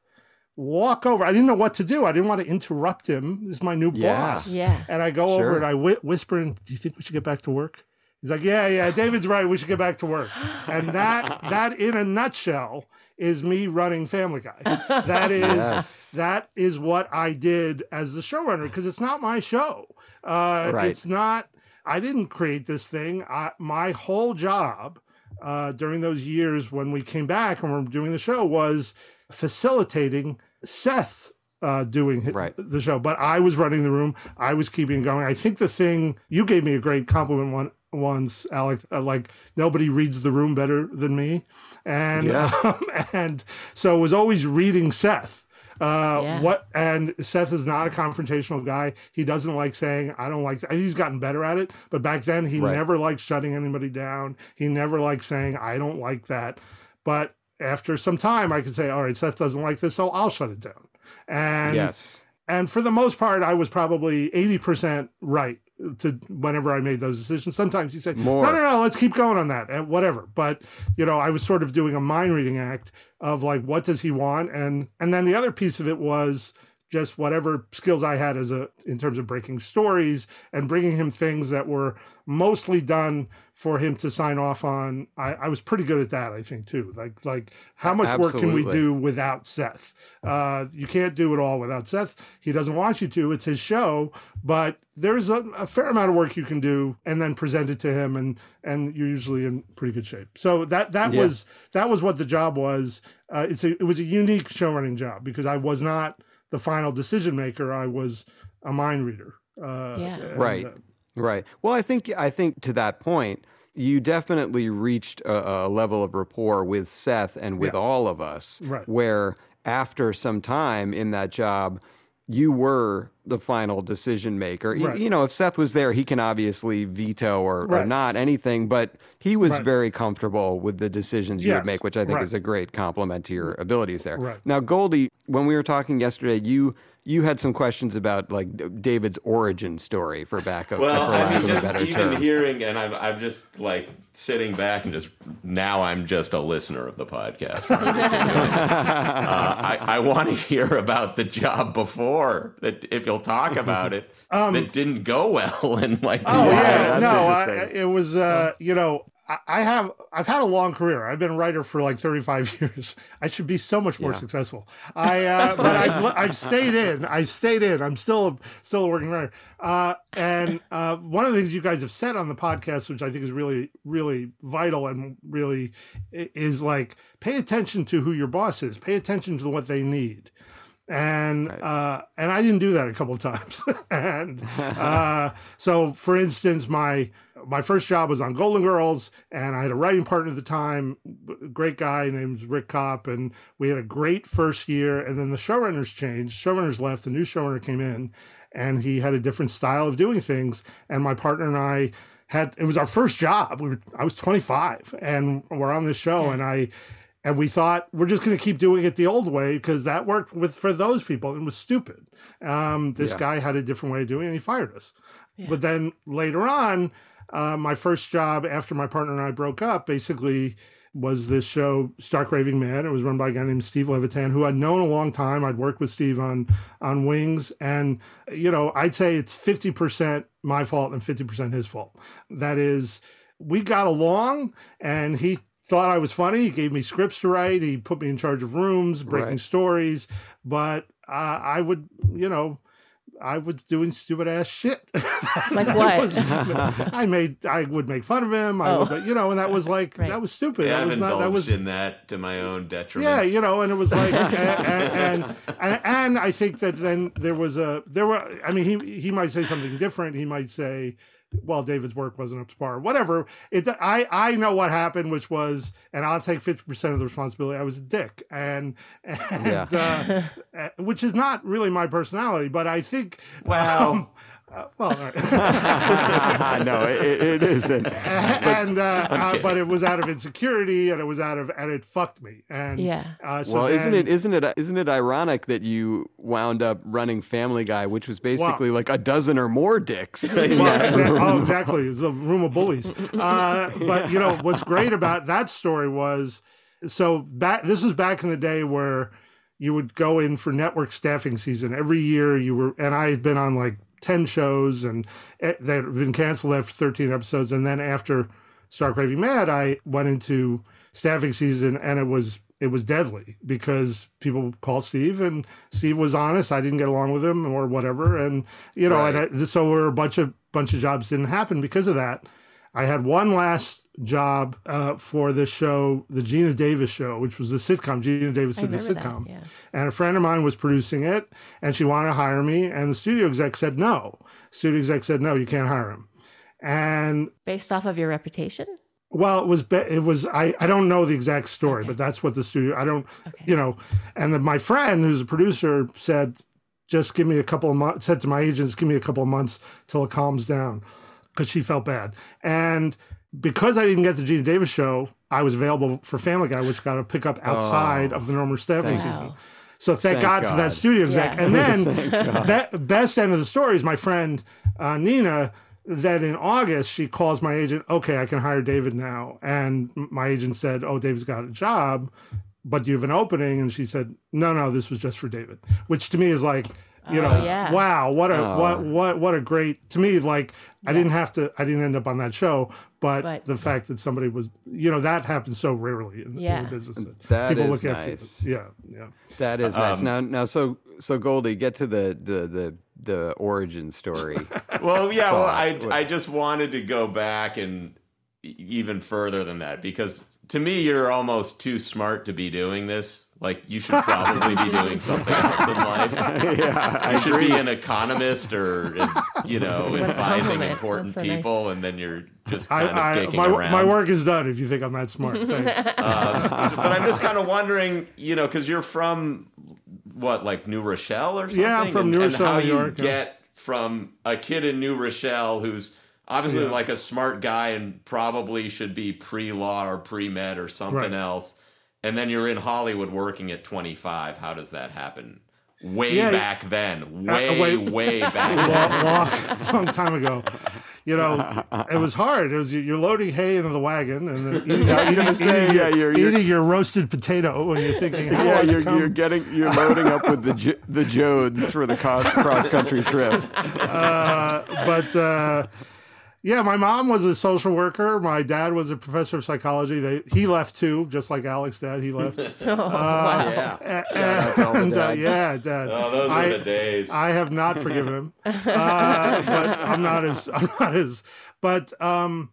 walk over. I didn't know what to do. I didn't want to interrupt him. This is my new Yeah. boss. Yeah. And I go over and I whi- whisper, in, Do you think we should get back to work? He's like, Yeah, yeah, David's right. We should get back to work. And that, that in a nutshell, is me running Family Guy. That is Yes. that is what I did as the showrunner because it's not my show. Uh, Right. It's not. I didn't create this thing. I, my whole job uh, during those years when we came back and we're doing the show was facilitating Seth uh, doing Right. the show. But I was running the room. I was keeping going. I think the thing you gave me a great compliment one once, Alex. Uh, like nobody reads the room better than me, and Yes. um, and so was always reading Seth. Uh, Yeah. What and Seth is not a confrontational guy. He doesn't like saying I don't like. That. He's gotten better at it, but back then he Right. never liked shutting anybody down. He never liked saying I don't like that. But after some time, I could say, all right, Seth doesn't like this, so I'll shut it down. And yes. and for the most part, I was probably eighty percent right to whenever I made those decisions. Sometimes you say, More. no, no, no, let's keep going on that and whatever. But you know, I was sort of doing a mind reading act of like, what does he want? And and then the other piece of it was just whatever skills I had as a in terms of breaking stories and bringing him things that were mostly done for him to sign off on. I, I was pretty good at that, I think too. Like like how much work can we do without Seth? Uh, you can't do it all without Seth. He doesn't want you to. It's his show, but there's a, a fair amount of work you can do and then present it to him, and and you're usually in pretty good shape. So that that Yeah. was that was what the job was. Uh, it's a, it was a unique show running job because I was not the final decision maker. I was a mind reader. Uh, Yeah. and, Right. Right. Well, I think I think to that point, you definitely reached a, a level of rapport with Seth and with Yeah. all of us, Right. where after some time in that job, you were the final decision maker. Right. You know, if Seth was there, he can obviously veto or, or not anything, but he was Right. very comfortable with the decisions you would make, which I think Right. is a great compliment to your abilities there. Right. Now, Goldy, when we were talking yesterday, you you had some questions about like David's origin story for back Well, for I mean, just even term. hearing, and I'm, I'm just like sitting back and just now I'm just a listener of the podcast. uh, I, I want to hear about the job before that, if you'll talk about it, that didn't go well and like. Um, Oh why. yeah, that's no, I, it was uh, you know I, have I've had a long career. I've been a writer for like 35 years. I should be so much more Yeah. successful. I uh, but I've I've stayed in. I've stayed in. I'm still still a working writer. Uh, and uh, one of the things you guys have said on the podcast, which I think is really really vital and really is like pay attention to who your boss is. Pay attention to what they need and uh, and I didn't do that a couple of times. and uh, so, for instance, my my first job was on Golden Girls, and I had a writing partner at the time, great guy named Rick Kopp, and we had a great first year. And then the showrunners changed, showrunners left, a new showrunner came in, and he had a different style of doing things. And my partner and I had it was our first job. We were I was 25, and we're on this show, and I and we thought we're just going to keep doing it the old way because that worked with for those people and was stupid. Um, this Yeah. guy had a different way of doing it, and he fired us. But then later on, uh, my first job after my partner and I broke up, basically was this show Stark Raving Mad. It was run by a guy named Steve Levitan, who I'd known a long time. I'd worked with Steve on on Wings, and you know, I'd say it's fifty percent my fault and fifty percent his fault. That is, we got along, and he thought I was funny. He gave me scripts to write. He put me in charge of rooms, breaking Right. stories. But uh, I would, you know, I was doing stupid ass shit. Like That what? was- I made. I would make fun of him. I Oh. would, you know, and that was like Right. that was stupid. Yeah, that I've was not. That was in that to my own detriment. yeah, you know, and it was like, and, and, and and I think that then there was a there were. I mean, he he might say something different. He might say, "Well, David's work wasn't up to par." Whatever. It. I I know what happened, which was, and I'll take fifty percent of the responsibility. I was a dick, and and uh, uh, which is not really my personality, but I think. Well- um, uh, well, all right. no, it, it isn't. and uh, uh, but it was out of insecurity, and it was out of, and it fucked me. And Yeah. uh, so well, isn't it isn't it isn't it ironic that you wound up running Family Guy, which was basically like a dozen or more dicks? Well, that exa- oh, exactly. It was a room of bullies. Uh, but you know what's great about that story was so back. This was back in the day where you would go in for network staffing season every year. You were, and I had been on like ten shows, and that had been canceled after thirteen episodes. And then after Stark Raving Mad, I went into staffing season, and it was it was deadly because people called Steve, and Steve was honest. I didn't get along with him or whatever, and you know, Right. and I, so were a bunch of bunch of jobs didn't happen because of that. I had one last job uh, for this show, the Geena Davis show, which was a sitcom. Geena Davis did the remember that, sitcom, yeah. and a friend of mine was producing it, and she wanted to hire me, and the studio exec said no. Studio exec said no, you can't hire him, and Based off of your reputation? well, it was it was I, I don't know the exact story, but that's what the studio I don't you know. And then my friend who's a producer said, just give me a couple of months. Said to my agents, give me a couple of months till it calms down, because she felt bad. And because I didn't get the Geena Davis show, I was available for Family Guy, which got a pickup outside of the normal staffing thank season. Wow. So thank, Thank God, for that studio exec. Yeah. And then be- best end of the story is my friend uh, Nina. That in August she calls my agent. Okay, I can hire David now. And my agent said, "Oh, David's got a job, but do you have an opening?" And she said, "No, no, this was just for David." Which to me is like, you know, yeah. wow, what a Oh. what what what a great to me. Like I didn't have to. I didn't end up on that show, but, But- the fact that somebody was, you know, that happens so rarely in, Yeah. in the business. That, That people is look after. nice. Yeah, yeah. That is nice. Um, now, now, so so Goldy, get to the the the, the origin story. Well, yeah. Well. I I just wanted to go back and e- even further than that because to me you're almost too smart to be doing this. Like you should probably be doing something else in life. yeah, You should be an economist or you know What advising important That's so nice. people, and then you're just I, kind of I, dicking my, around. my work is done if you think I'm that smart. Thanks. Um, so- but I'm just kind of wondering, you know, because you're from what, like New Rochelle or something? Yeah, I'm from and, New and Rochelle, how New you yeah. get from a kid in New Rochelle who's obviously Yeah. like a smart guy and probably should be pre-law or pre-med or something Right. else, and then you're in Hollywood working at 25. How does that happen? Way Yeah, back then, Uh, way, way back long, long, long time ago. You know, it was hard. It was you're loading hay into the wagon and then eating, was eating, say, eating yeah, your, you're- you're- eating your roasted potato, when you're thinking, how yeah, you're, you're getting you're loading up with the the Joads for the cross country trip. uh, but uh, yeah, my mom was a social worker. My dad was a professor of psychology. They, he left too, just like Alec's dad. He left. Oh, wow. Yeah, A- out to all the and, uh, yeah, dad. Oh, those I- were the days. I have not forgiven him, uh, but I'm not as I'm not as. But um,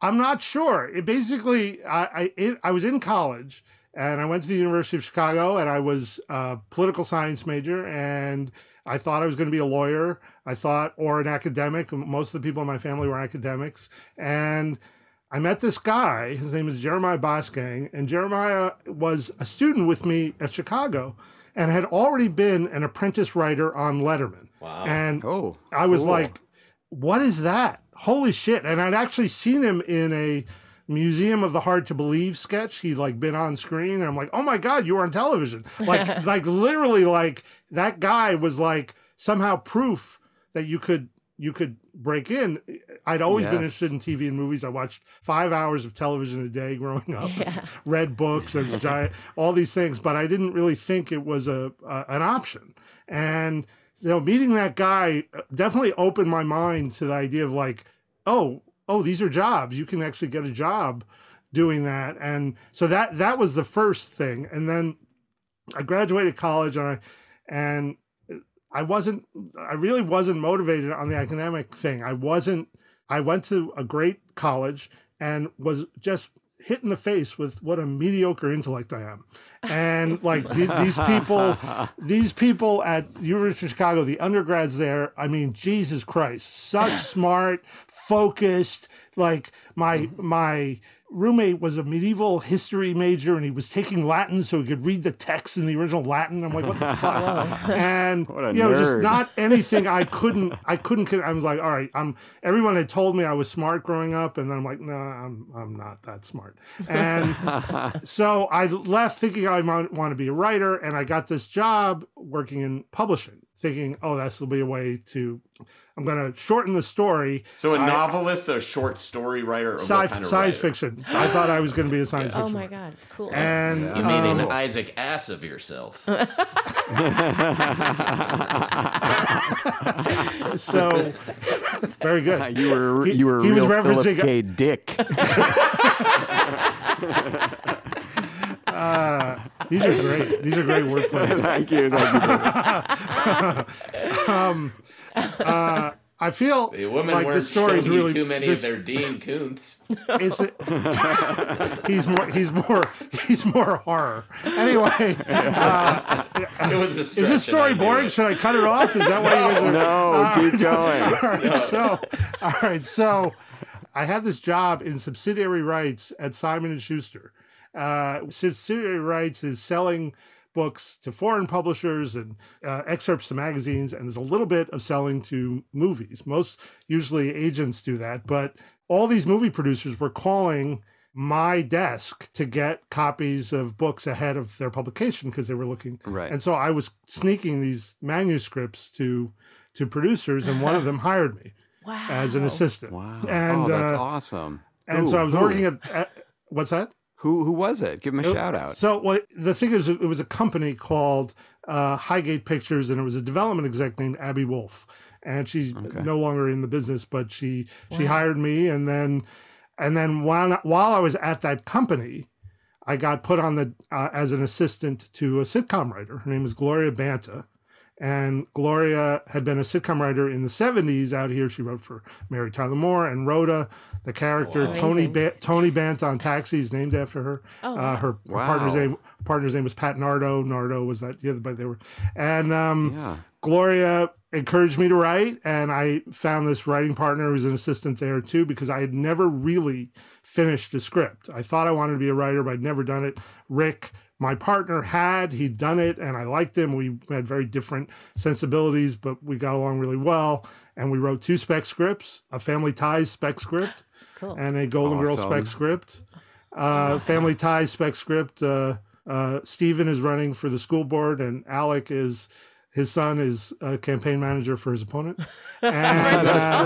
I'm not sure. It basically, I I, it, I was in college and I went to the University of Chicago and I was a political science major and I thought I was going to be a lawyer. I thought, or an academic. Most of the people in my family were academics, and I met this guy. His name is Jeremiah Bosgang, and Jeremiah was a student with me at Chicago, and had already been an apprentice writer on Letterman. Wow. And Oh, I was cool. like, what is that? Holy shit. And I'd actually seen him in a Museum of the Hard to Believe sketch. He'd like been on screen. And I'm like, oh my God, you were on television. Like, like literally like that guy was like somehow proof that you could, you could break in. I'd always been interested in TV and movies. I watched five hours of television a day growing up, Yeah. read books, there's a giant, all these things, but I didn't really think it was a, a an option. And you know, meeting that guy definitely opened my mind to the idea of like, oh, oh, these are jobs. You can actually get a job doing that. And so that that was the first thing. And then I graduated college and I and I wasn't I really wasn't motivated on the academic thing. I wasn't I went to a great college and was just hit in the face with what a mediocre intellect I am. And like the, these people, these people at University of Chicago, the undergrads there, I mean, Jesus Christ, such smart, focused, like my, my, roommate was a medieval history major and he was taking Latin so he could read the text in the original Latin. I'm like, what the fuck? and What a you know, just not anything I couldn't I couldn't I was like, all right, I'm everyone had told me I was smart growing up, and then I'm like, no, I'm I'm not that smart. And so I left thinking I might want to be a writer, and I got this job working in publishing, thinking, oh, this will be a way to I'm gonna shorten the story. So a novelist, a short story writer, or Sci- what kind of science writer? fiction. I thought I was going to be a science Oh fiction. Oh my. God. Cool. And You made um, an Isaac Ass of yourself. so very good. You were He- you were a he was real Philip referencing- K. Dick. Uh, these are great. These are great wordplays. thank you, thank you. um, uh, I feel The women like the weren't story showing really too many this- of their Dean Koontz. Is it? he's more. He's more. He's more horror. Anyway, uh, It was a is this story boring? it. Should I cut it off? Is that why you guys are? No, All keep going. All right, so, all right, so I had this job in subsidiary rights at Simon and Schuster. Uh, subsidiary rights is selling books to foreign publishers and uh, excerpts to magazines, and there's a little bit of selling to movies. Most usually agents do that, but all these movie producers were calling my desk to get copies of books ahead of their publication because they were looking Right. and so i was sneaking these manuscripts to to producers and one of them hired me wow. as an assistant Wow. and oh, that's uh, awesome. and Who? so i was working at, at what's that Who who was it? Give him a shout out. so what the thing is, it was a company called uh, Highgate Pictures, and it was a development exec named Abby Wolf, and she's Okay. no longer in the business, but she she hired me, and then and then while while I was at that company, I got put on the uh, as an assistant to a sitcom writer. Her name was Gloria Banta. And Gloria had been a sitcom writer in the 70s out here. She wrote for Mary Tyler Moore and Rhoda. The character Wow. Tony ba- Tony Banta on Taxi is named after her. Oh, uh, wow. her, her Wow. partner's name partner's name was Pat Nardo. Nardo was that yeah, but they were and um, Yeah. Gloria encouraged me to write, and I found this writing partner who was an assistant there too because I had never really finished a script. I thought I wanted to be a writer, but I'd never done it. Rick, my partner, had he'd done it, and I liked him. We had very different sensibilities, but we got along really well. And we wrote two spec scripts: a Family Ties spec script Cool. and a Golden Girls Awesome. spec script. Uh, Family Ties spec script. Uh, uh, Steven is running for the school board, and Alec is his son is a campaign manager for his opponent. And, That's uh,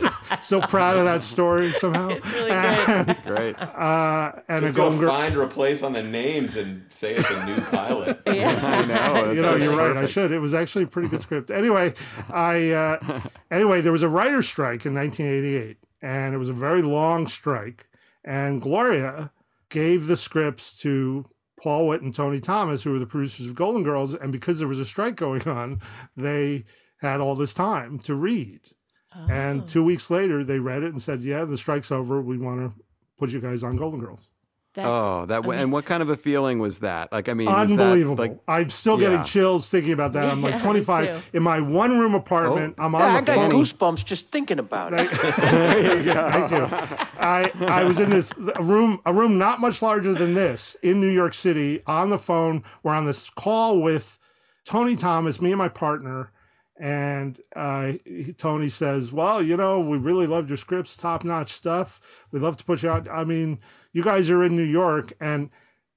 great. so proud of that story somehow. It's really good. and, Great. uh, and a Just go Golden Girl. find replace on the names and say it's a new pilot. Yeah. I know. you know, so you're right. I should. It was actually a pretty good script. Anyway, I uh, anyway there was a writer's strike in 1988, and it was a very long strike. And Gloria gave the scripts to Paul Witt and Tony Thomas, who were the producers of Golden Girls, and because there was a strike going on, they had all this time to read. Oh. And two weeks later, they read it and said, "Yeah, the strike's over. We want to put you guys on Golden Girls." That's Oh, that w- and what kind of a feeling was that? Like, I mean, was that, Unbelievable. like, I'm still getting Yeah. chills thinking about that. I'm Yeah, like 25 in my one room apartment. Oh. I'm on Yeah, I the got phone. goosebumps just thinking about it. There you go. Thank you. I, I was in this room, a room not much larger than this in New York City on the phone. We're on this call with Tony Thomas, me and my partner. And uh, Tony says, Well, you know, we really loved your scripts, top notch stuff. We'd love to put you out. I mean, you guys are in New York. And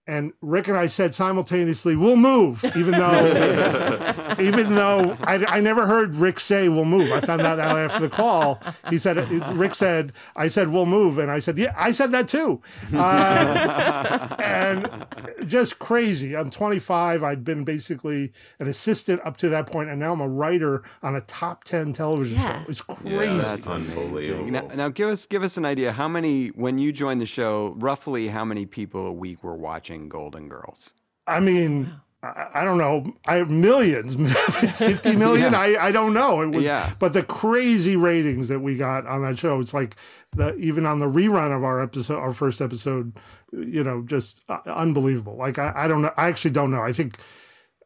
and Rick and I said simultaneously, "We'll move," even though, even though I, I never heard Rick say "We'll move." I found that out after the call. He said, "Rick said," I said, "We'll move," and I said, "Yeah, I said that too." Uh, and just crazy. I'm 25. I'd been basically an assistant up to that point, and now I'm a writer on a top 10 television Yeah. show. It's crazy. That's amazing. Now, now, give us give us an idea. How many when you joined the show? Roughly, how many people a week were watching Golden Girls? I mean, I, I don't know. I have millions, 50 million. Yeah. I, I don't know. It was, Yeah. but the crazy ratings that we got on that show, it's like the, even on the rerun of our episode, our first episode, you know, just uh, unbelievable. Like, I, I don't know. I actually don't know. I think,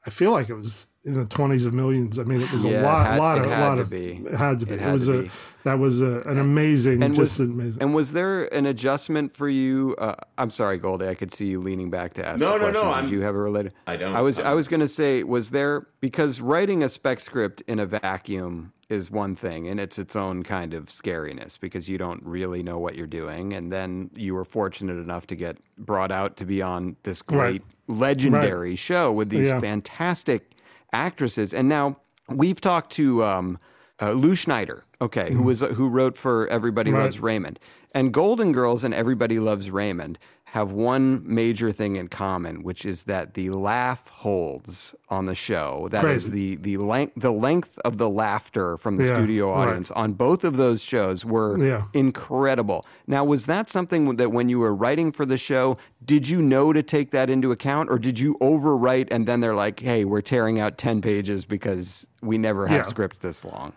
I feel like it was in the 20s of millions. I mean, it was Yeah, a it lot, had- lot it of, had lot to of, be. it had to be. It It, was a, be. that was a, an amazing, And just was, amazing. and was there an adjustment for you? Uh, I'm sorry, Goldy. I could see you leaning back to ask. No, a no, no, question. I'm- Did you have a related? I don't. I was. I'm- I was going to say, was there because writing a spec script in a vacuum is one thing, and it's its own kind of scariness because you don't really know what you're doing, and then you were fortunate enough to get brought out to be on this great, Right. legendary show with these Yeah. fantastic actresses, and now we've talked to um, uh, Lew Schneider, okay, who was who wrote for Everybody Mm-hmm. Right. Loves Raymond, and Golden Girls and Everybody Loves Raymond have one major thing in common, which is that the laugh holds on the show. That is Crazy. the the length the length of the laughter from the Yeah, studio right. audience on both of those shows were Yeah. incredible. Now, was that something that when you were writing for the show, did you know to take that into account, or did you overwrite and then they're like, "Hey, we're tearing out ten pages because we never have Yeah. scripts this long"?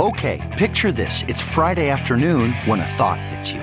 Okay, picture this. It's Friday afternoon when a thought hits you.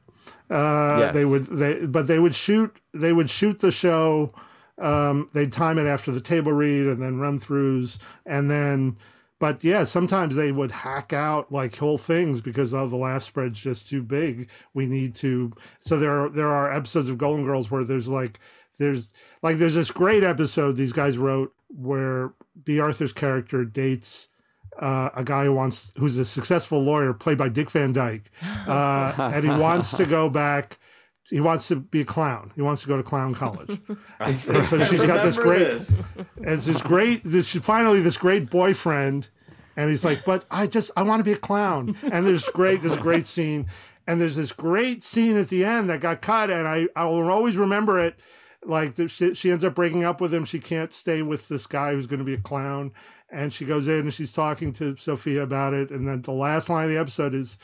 Uh, Yes. They would they but they would shoot they would shoot the show um, they'd time it after the table read and then run throughs, and then. But yeah, sometimes they would hack out like whole things because oh the laugh spread's just too big. We need to. So there are there are episodes of Golden Girls where there's like there's like there's this great episode these guys wrote where Bea Arthur's character dates uh, a guy who wants who's a successful lawyer played by Dick Van Dyke, uh, and he wants to go back. He wants to be a clown. He wants to go to clown college, and, and so she's got this great, this. and it's this great. This finally this great boyfriend, and he's like, "But I just I want to be a clown." And there's great there's a great scene, and there's this great scene at the end that got cut, and I I will always remember it. Like she, she ends up breaking up with him. She can't stay with this guy who's going to be a clown, and she goes in and she's talking to Sophia about it. And then the last line of the episode is,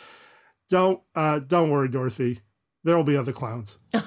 "Don't uh, don't worry, Dorothy. There will be other clowns." and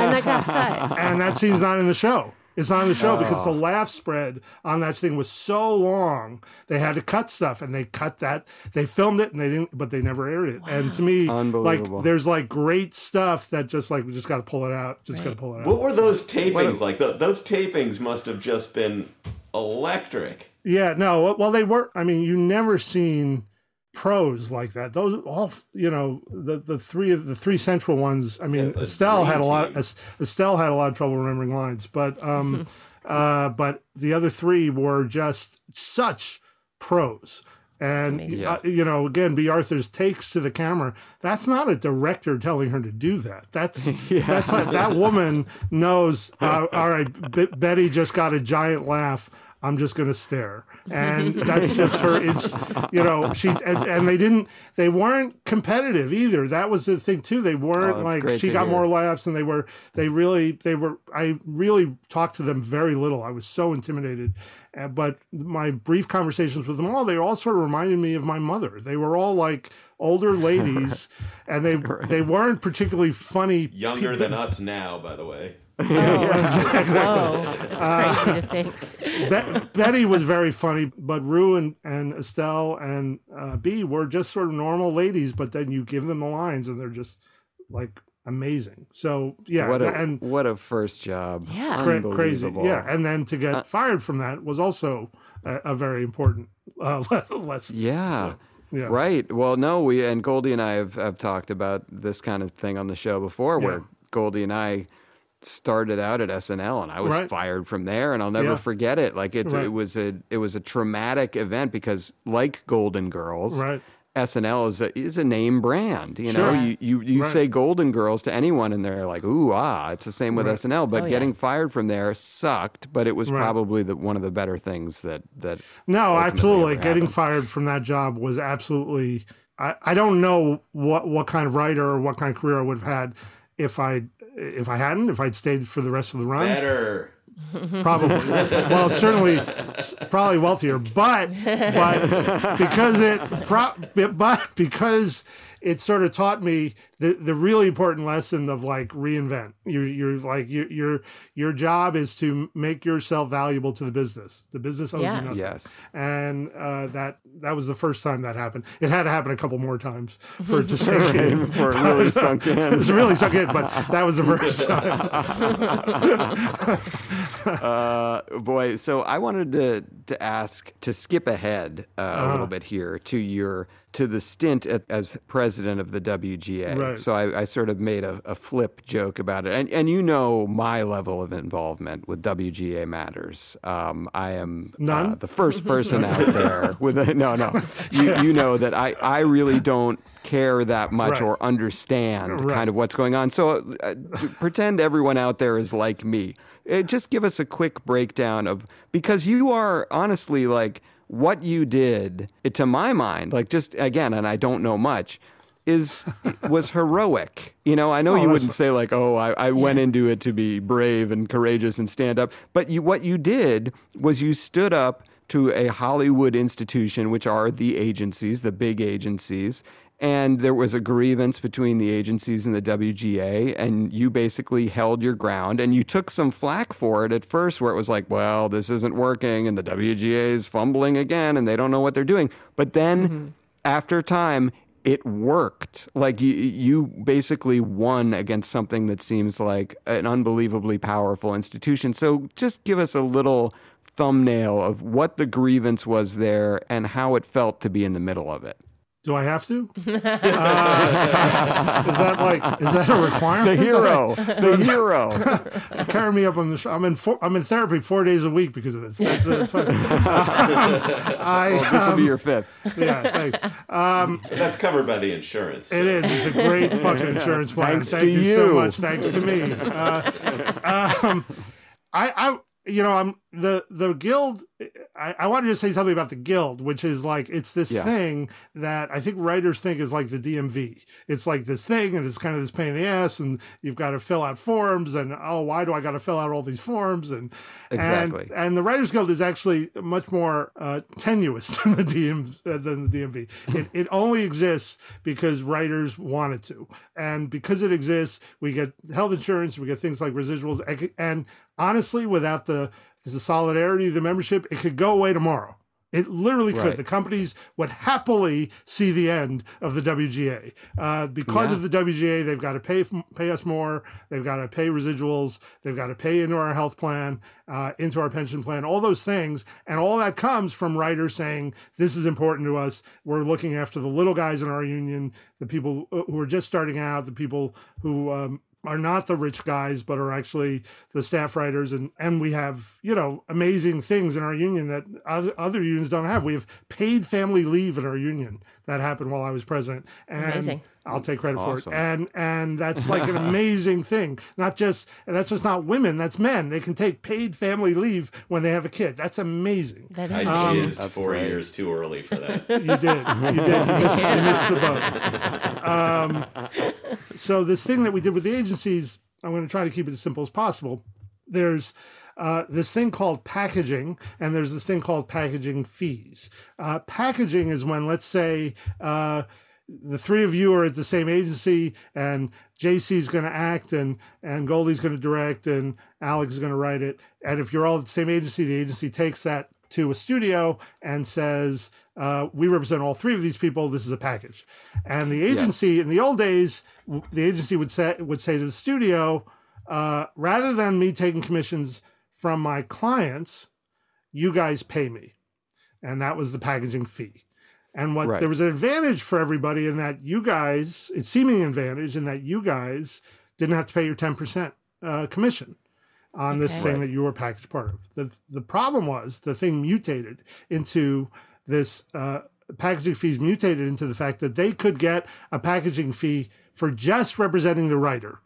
that got cut. and that scene's not in the show. It's not in the show because the laugh spread on that thing was so long. They had to cut stuff, and they cut that. They filmed it, and they didn't, but they never aired it. And to me, Unbelievable. like there's like great stuff that just like we just got to pull it out. Just got to pull it out. What were those tapings like? Th those tapings must have just been electric. Yeah, no. Well, they were. I mean, you never seen pros like that. Those all, you know, the the three of the three central ones. I mean, It's Estelle had a lot. team. Estelle had a lot of trouble remembering lines, but um, uh, but the other three were just such pros. And amazing. uh, you know, again, Bea Arthur's takes to the camera. That's not a director telling her to do that. That's that's not, that woman knows. Uh, all right, B- Betty just got a giant laugh. I'm just going to stare, and that's just her. It's you know she and, and they didn't. They weren't competitive either. That was the thing too. They weren't Oh, like she got hear. more laughs, and they were they really they were. I really talked to them very little. I was so intimidated. Uh, but my brief conversations with them all, they all sort of reminded me of my mother. They were all like older ladies, and they they weren't particularly funny. Younger people. than us now, by the way. Oh, whoa. That's crazy to think. Be- Betty was very funny, but Rue and, and Estelle and uh, Bea were just sort of normal ladies. But then you give them the lines, and they're just like amazing. So yeah, what a and what a first job. Yeah. cra- crazy, yeah. And then to Uh, get fired from that was also a, a very important uh, lesson. Yeah. yeah. Right. Well, no, we and Goldy and I have, have talked about this kind of thing on the show before, where Yeah. Goldy and I started out at SNL, and I was Right. fired from there, and I'll never Yeah. forget it. Like it, Right. it was a it was a traumatic event because, like Golden Girls, Right. SNL is a is a name brand. You know, you you, you Right. say Golden Girls to anyone, and they're like, "Ooh, ah!" It's the same with Right. SNL. But Oh, yeah. getting fired from there sucked, but it was Right. probably the, one of the better things that that. No, absolutely. Getting fired from that job was absolutely. I, I don't know what what kind of writer or what kind of career I would have had if I if I hadn't if I'd stayed for the rest of the run. Better. Probably. well, certainly, probably wealthier, but but because it pro, but because it sort of taught me the, the really important lesson of like reinvent. You you're like your your your job is to make yourself valuable to the business. The business owes Yeah. you nothing. Yes. And uh, that that was the first time that happened. It had to happen a couple more times for it to sink in. Before it really sunk in. it was really sunk in, but that was the first time. uh, boy, so I wanted to to ask to skip ahead uh, a Uh-huh. little bit here to your to the stint at, as president of the WGA. Right. So I, I sort of made a, a flip joke about it, and and you know my level of involvement with WGA matters. Um, I am uh, the first person out there with a, no no. You you know that I I really don't care that much Right. or understand Right. kind of what's going on. So uh, pretend everyone out there is like me. Uh, just give us a quick breakdown of because you are honestly like what you did it, to my mind like just again and I don't know much is was heroic. You know, I know oh, you wouldn't say like, "Oh, I, I went into it to be brave and courageous and stand up," but you what you did was you stood up to a Hollywood institution, which are the agencies, the big agencies, and there was a grievance between the agencies and the WGA, and you basically held your ground, and you took some flack for it at first, where it was like, "Well, this isn't working," and the WGA is fumbling again, and they don't know what they're doing. But then, mm-hmm. after time, it worked. Like you, you basically won against something that seems like an unbelievably powerful institution. So just give us a little thumbnail of what the grievance was there and how it felt to be in the middle of it. Do I have to? Uh, is that like is that a requirement? The hero, the hero. Carry me up on the. Sh- I'm in. Four, I'm in therapy four days a week because of this. That's, that's fine. I, Well, this will be um, your fifth. Yeah, thanks. Um, That's covered by the insurance. it is. It's a great fucking insurance plan. Thanks Thank to you, so much. Thanks to me. Uh, um, I, I, you know, I'm the the guild. I, I wanted to say something about the guild, which is like it's this Yeah. thing that I think writers think is like the DMV. It's like this thing, and it's kind of this pain in the ass, and you've got to fill out forms, and oh, why do I got to fill out all these forms? And Exactly. and, and the Writers Guild is actually much more uh, tenuous than the DM uh, than the DMV. It it only exists because writers want it to, and because it exists, we get health insurance, we get things like residuals, and honestly, without the the solidarity of the membership, it could go away tomorrow. It literally could. Right. The companies would happily see the end of the WGA uh, because Yeah. of the WGA. They've got to pay pay us more. They've got to pay residuals. They've got to pay into our health plan, uh, into our pension plan. All those things, and all that comes from writers saying this is important to us. We're looking after the little guys in our union, the people who are just starting out, the people who. Um, are not the rich guys, but are actually the staff writers, and and we have you know amazing things in our union that other, other unions don't have. We have paid family leave in our union that happened while I was president, and Amazing. I'll take credit Awesome. for it. And and that's like an amazing thing. Not just that's just not women. That's men. They can take paid family leave when they have a kid. That's amazing. That I is Um, jizzed That's four great. years too early for that. You did. You did. You missed, you missed the boat. Um, so this thing that we did with the agencies, I'm going to try to keep it as simple as possible. There's uh, this thing called packaging, and there's this thing called packaging fees. Uh, packaging is when, let's say, uh, the three of you are at the same agency, and JC's going to act, and and Goldy's going to direct, and Alec is going to write it. And if you're all at the same agency, the agency takes that to a studio and says, uh, "We represent all three of these people. This is a package." And the agency, in the old days, the agency would say would say to the studio, uh, rather than me taking commissions from my clients, you guys pay me, and that was the packaging fee. And what Right. there was an advantage for everybody in that you guys, it's seeming advantage in that you guys didn't have to pay your ten percent uh, commission on this Okay. thing that you were a packaged part of. The the problem was the thing mutated into this uh, packaging fees mutated into the fact that they could get a packaging fee for just representing the writer.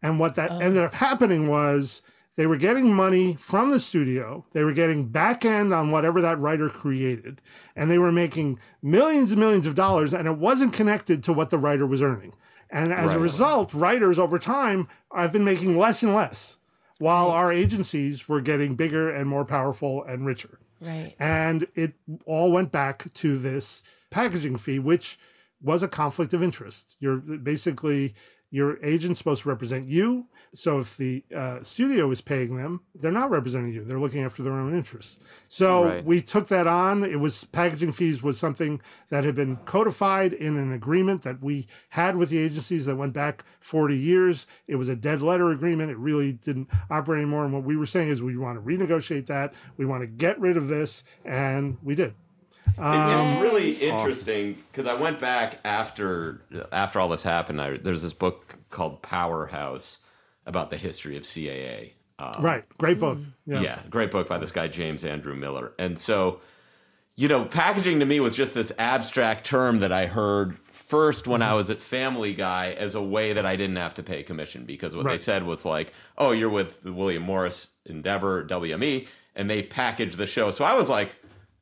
And what that ended up happening was they were getting money from the studio. They were getting back end on whatever that writer created. And they were making millions and millions of dollars, and it wasn't connected to what the writer was earning. And as a result, writers over time have been making less and less, while our agencies were getting bigger and more powerful and richer. right. And it all went back to this packaging fee, which was a conflict of interest. You're basically your agent's supposed to represent you. So if the uh, studio is paying them, they're not representing you. They're looking after their own interests. So Right. we took that on. It was packaging fees was something that had been codified in an agreement that we had with the agencies that went back 40 years. It was a dead letter agreement. It really didn't operate anymore. And what we were saying is we want to renegotiate that. We want to get rid of this. And we did. It- it's really interesting because I went back after after all this happened. I, there's this book called Powerhouse about the history of CAA. Um, Right. Great book. yeah. great book by this guy James Andrew Miller. And so, you know, packaging to me was just this abstract term that I heard first when I was at Family Guy as a way that I didn't have to pay commission because what they said was like, "Oh, you're with the William Morris Endeavor WME," and they package the show. So I was like.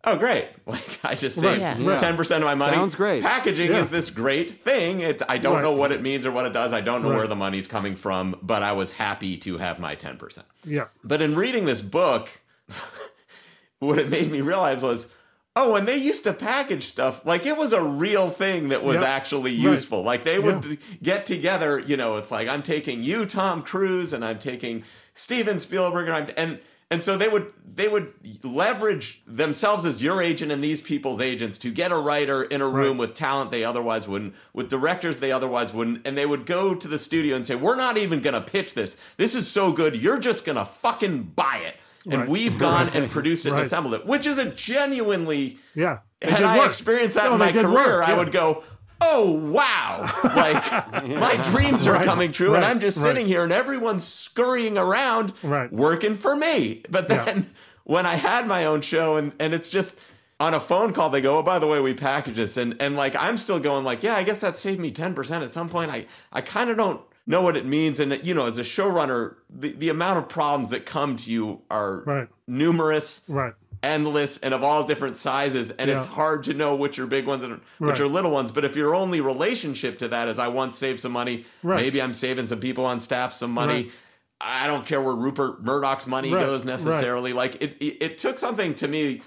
Oh great! Like I just saved Yeah. Yeah. ten percent of my money. Sounds great. Packaging Yeah. is this great thing. It, I don't Right. know what it means or what it does. I don't know Right. where the money's coming from, but I was happy to have my ten percent. Yeah. But in reading this book, what it made me realize was, oh, when they used to package stuff, like it was a real thing that was Yep. actually Right. useful. Like they would Yeah. get together, you know, it's like I'm taking you, Tom Cruise, and I'm taking Steven Spielberg, and I'm, and And so they would they would leverage themselves as your agent and these people's agents to get a writer in a room Right. with talent they otherwise wouldn't, with directors they otherwise wouldn't, and they would go to the studio and say, "We're not even going to pitch this. This is so good, you're just going to fucking buy it." And Right. we've gone and produced it Right. and assembled it, which is a genuinely Yeah. Had I work. experienced that No, in my career, work, I would go, "Oh wow!" Like my dreams are Right, coming true, and I'm just right. sitting here, and everyone's scurrying around, Right. working for me. But Yeah. then when I had my own show, and and it's just on a phone call, they go, "Oh, by the way, we package this," and and like I'm still going, like, "Yeah, I guess that saved me ten percent at some point." I I kind of don't know what it means, and you know, as a showrunner, the the amount of problems that come to you are Right. numerous Right. Endless and of all different sizes and it's hard to know which are big ones and which Right. are little ones but if your only relationship to that is i once saved some money Right. maybe i'm saving some people on staff some money Right. i don't care where rupert murdoch's money goes necessarily like it, it it took something to me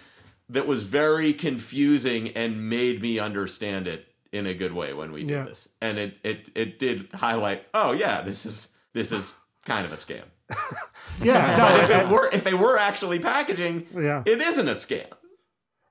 that was very confusing and made me understand it in a good way when we did Yeah. this and it it it did highlight oh yeah this is this is kind of a scam Yeah. but if it were if they were actually packaging Yeah. it isn't a scam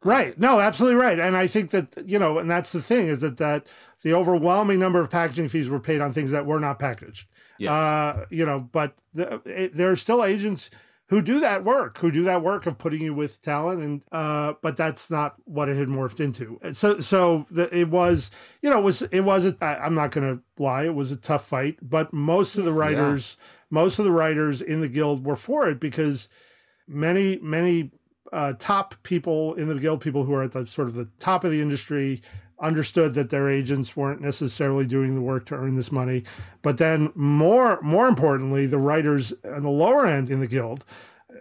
Right. No, absolutely right. And I think that, you know, and that's the thing is that, that the overwhelming number of packaging fees were paid on things that were not packaged. Yes. Uh, you know, but the, it, there are still agents who do that work, who do that work of putting you with talent. And, uh, but that's not what it had morphed into. So, so the, it was, you know, it was, it was, a, I, I'm not going to lie. It was a tough fight, but most of the writers, most of the writers in the guild were for it because many, many uh, top people in the guild, people who are at the sort of the top of the industry, understood that their agents weren't necessarily doing the work to earn this money. But then, more more importantly, the writers on the lower end in the guild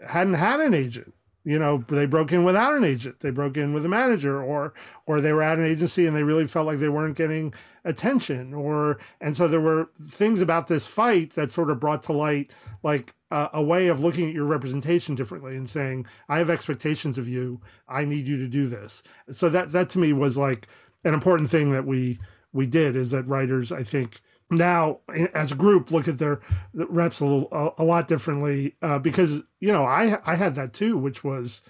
hadn't had an agent. You know, they broke in without an agent. They broke in with a manager, or or they were at an agency and they really felt like they weren't getting attention, or and so there were things about this fight that sort of brought to light like a, a way of looking at your representation differently and saying, I have expectations of you. I need you to do this. So that that to me was like an important thing that we we did is that writers, I think, now as a group look at their reps a little a, a lot differently uh, because you know I I had that too, which was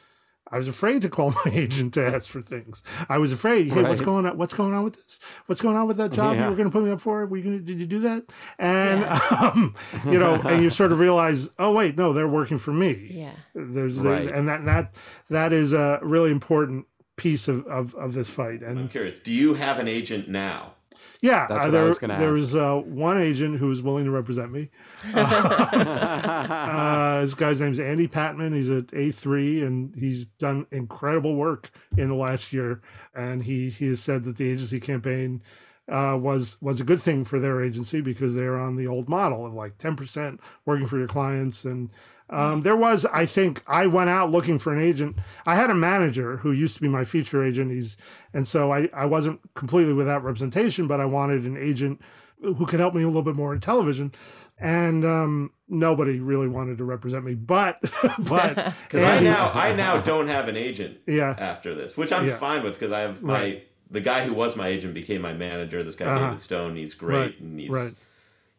I was afraid to call my agent to ask for things. I was afraid, hey, what's going on? What's going on with this? What's going on with that job Yeah. you were going to put me up for? Were you going to, did you do that? And um, you know, and you sort of realize, oh wait, no, they're working for me. Yeah. There's Right. and that that that is a really important piece of of, of this fight. And I'm curious do you have an agent now yeah, That's uh, what I there, was gonna there was uh, one agent who was willing to represent me. Uh, this guy's name's Andy Patman. He's at A3 and he's done incredible work in the last year. And he, he has said that the agency campaign uh, was was a good thing for their agency because they're on the old model of like 10% working for your clients. And um, there was, I think, I went out looking for an agent. I had a manager who used to be my feature agent. He's and so I, I wasn't completely without representation, but I wanted an agent who could help me a little bit more in television. And um, nobody really wanted to represent me, but but because i now i now don't have an agent Yeah. after this which i'm Yeah. fine with because i have my Right. the guy who was my agent became my manager this guy Uh-huh. david stone he's great Right, and he's right.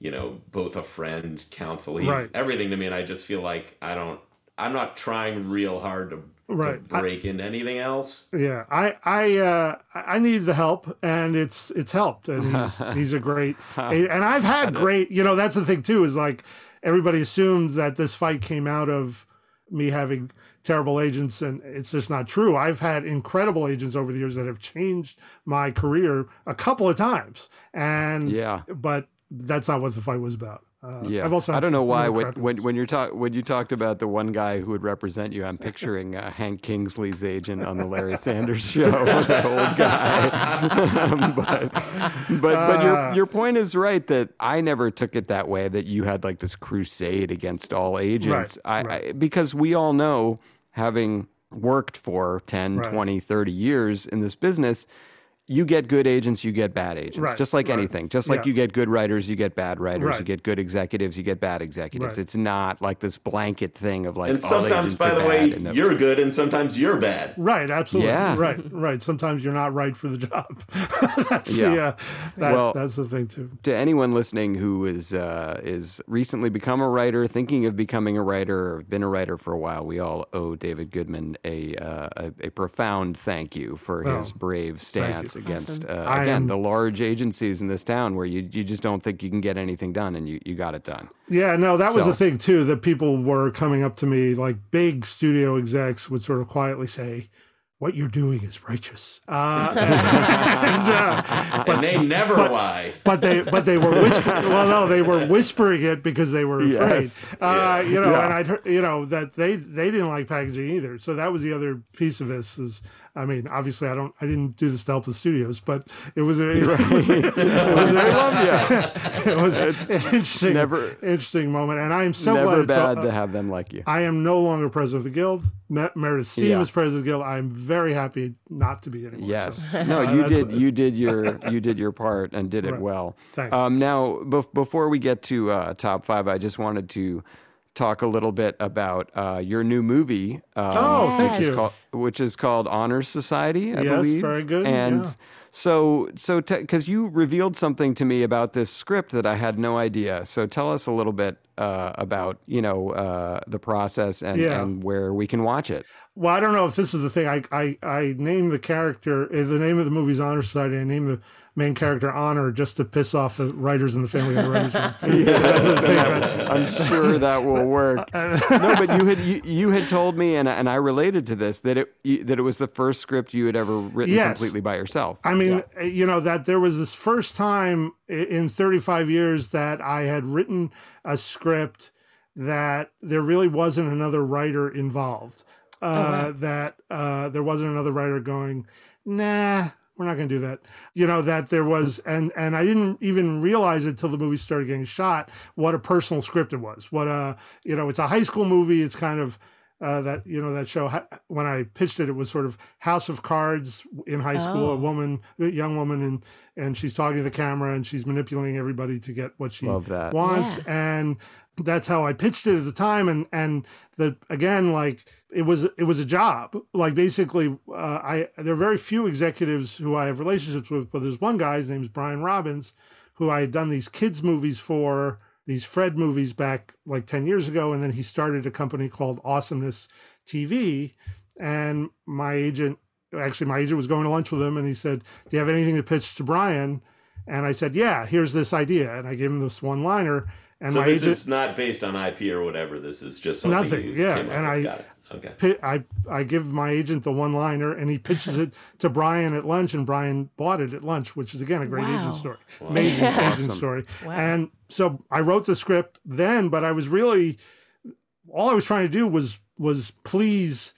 You know both a friend counsel he's Right. everything to me and i just feel like i don't i'm not trying real hard to, to Right. I- break into anything else Yeah, I I uh, I needed the help, and it's it's helped, and he's he's a great, and I've had great. You know, that's the thing too is like everybody assumed that this fight came out of me having terrible agents, and it's just not true. I've had incredible agents over the years that have changed my career a couple of times, and Yeah. but that's not what the fight was about. Uh, Yeah, I've also I don't know why. When, when when you're talk when you talked about the one guy who would represent you, I'm picturing uh, Hank Kingsley's agent on the Larry Sanders show, that old guy. but but but your Uh. your point is right that I never took it that way. That you had like this crusade against all agents. I, right. I because we all know, having worked for 10, Right. 20, 30 years in this business. You get good agents, you get bad agents, Right, just like right. anything. Just like Yeah. you get good writers, you get bad writers. Right. You get good executives, you get bad executives. Right. It's not like this blanket thing of like. and sometimes, agents by the way, the- you're good, and sometimes you're bad. Right, absolutely. Yeah. Right, right. Sometimes you're not right for the job. that's the Yeah. uh, that, Well- that's the thing too. to anyone listening who is uh, is recently become a writer, thinking of becoming a writer, or been a writer for a while, we all owe David Goodman a uh, a, a profound thank you for Oh, his brave stance against uh, again am- the large agencies in this town where you you just don't think you can get anything done, and you, you got it done. Yeah, no, that was the thing too. That people were coming up to me, like big studio execs would sort of quietly say, "What you're doing is righteous," uh, and, uh, and they never but- lie. but they but they were whispering. well, no, they were whispering it because they were afraid. Yes. Uh, You know, Yeah. and I'd heard, you know that they they didn't like packaging either. So that was the other piece of this. Is I mean, obviously, I don't I didn't do this to help the studios, but it was a, it was, a- it was a- I it was an interesting never- interesting moment, and I am so Never glad bad all- to have them like you. I am no longer president of the guild. Me- Meredith Stiehm Yeah. is president of the guild. I'm very happy not to be anymore. Yes. So, No, uh, you did. You did your you did your part and did it well. Thanks. Um, now, bef- before we get to uh, top five, I just wanted to talk a little bit about uh, your new movie. Um, Oh, thank which is you. called- which is called Honor Society, I Yes, believe. very good, And yeah. so, so because you revealed something to me about this script that I had no idea. So tell us a little bit uh, about you know uh, the process and, Yeah. and where we can watch it. Well, I don't know if this is the thing. I I, I named the character is the name of the movie's Honor Society. I named the main character Honor just to piss off the writers in the family of the writers. room. The that- I'm sure that will work. no, but you had you, you had told me, and and I related to this that it you, that it was the first script you had ever written Yes. completely by yourself. I mean, uh, you know, that there was this first time in 35 years that I had written a script that there really wasn't another writer involved. Uh, That uh, there wasn't another writer going, nah, we're not going to do that. You know, that there was, and and I didn't even realize it till the movie started getting shot. What a personal script it was. What a, you know, it's a high school movie. It's kind of uh, that you know that show when I pitched it, it was sort of House of Cards in high school. A Oh. woman, a young woman, and and she's talking to the camera and she's manipulating everybody to get what she wants, and that's how I pitched it at the time. And and the again, like it was it was a job. Like basically, uh, I there are very few executives who I have relationships with, but there's one guy. His name is Brian Robbins, who I had done these kids movies for these Fred movies back like 10 years ago. And then he started a company called Awesomeness TV. And my agent, actually, my agent was going to lunch with him and he said, Do you have anything to pitch to Brian? And I said, Yeah, here's this idea. And I gave him this one liner. And so this agent, is not based on IP or whatever. This is just something Nothing, you yeah, and. I- Got it. Okay. pi- I I give my agent the one liner and he pitches it to Brian at lunch and Brian bought it at lunch, which is again a great Wow. agent story, amazing agent Awesome. story. Wow. And so I wrote the script then, but I was really all I was trying to do was was please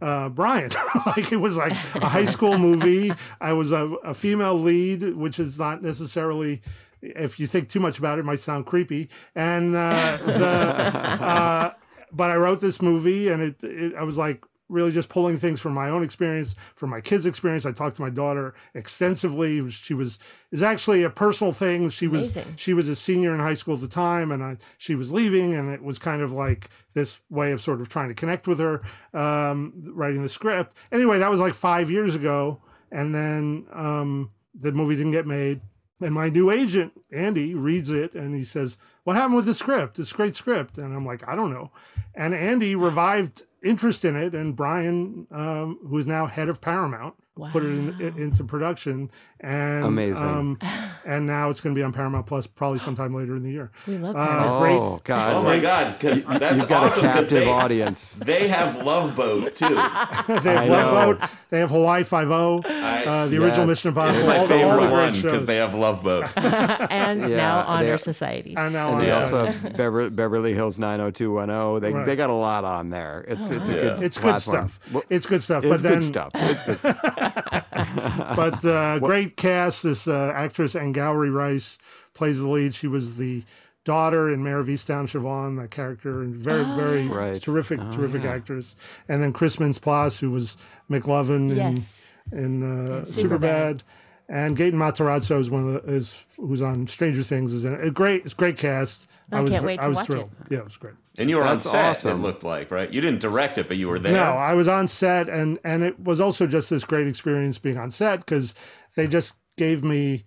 uh, Brian. like it was like a high school movie. I was a, a female lead, which is not necessarily. If you think too much about it, it might sound creepy. And uh, the, uh, but I wrote this movie, and it, it I was like really just pulling things from my own experience, from my kids' experience. I talked to my daughter extensively. She was is actually a personal thing. She was she was a senior in high school at the time, and I, she was leaving, and it was kind of like this way of sort of trying to connect with her, um, writing the script. Anyway, that was like five years ago, and then um, the movie didn't get made. And my new agent, Andy, reads it and he says, What happened with the script? It's a great script. And I'm like, I don't know. And Andy revived interest in it. And Brian, um, who is now head of Paramount, put it in, it into production. And Amazing. Um, and now it's going to be on Paramount Plus probably sometime later in the year. We love Uh, Paramount. great- oh God! Oh my God! Because that's You've got awesome. a 'cause captive they, audience. They have Love Boat too. They have I Love know. Boat. They have Hawaii Five O. Uh, the original Yes. Mission It's Impossible. my all, the, all the favorite one because they have Love Boat. and Yeah, now Honor they- Society. and now And on they also have Bever- Beverly Hills 90210. They Right. they got a lot on there. It's it's a Yeah. good it's good platform. stuff. It's good stuff. It's but then good stuff. It's good. Stuff. but uh, great cast. This uh, actress Angourie Rice plays the lead. She was the daughter in Mare of Easttown, Siobhan, that character, and very, very Right. terrific, Oh, terrific yeah. actress. And then Chris Mintz-Plasse, who was McLovin in yes. in uh, Superbad. Superbad. And Gaten Matarazzo is one of the is who's on Stranger Things is in it. A great, it's a great cast. I was can't wait I to was watch it. Yeah, it was great. And you were That's on set. awesome. It looked like right. You didn't direct it, but you were there. No, I was on set, and and it was also just this great experience being on set because they just gave me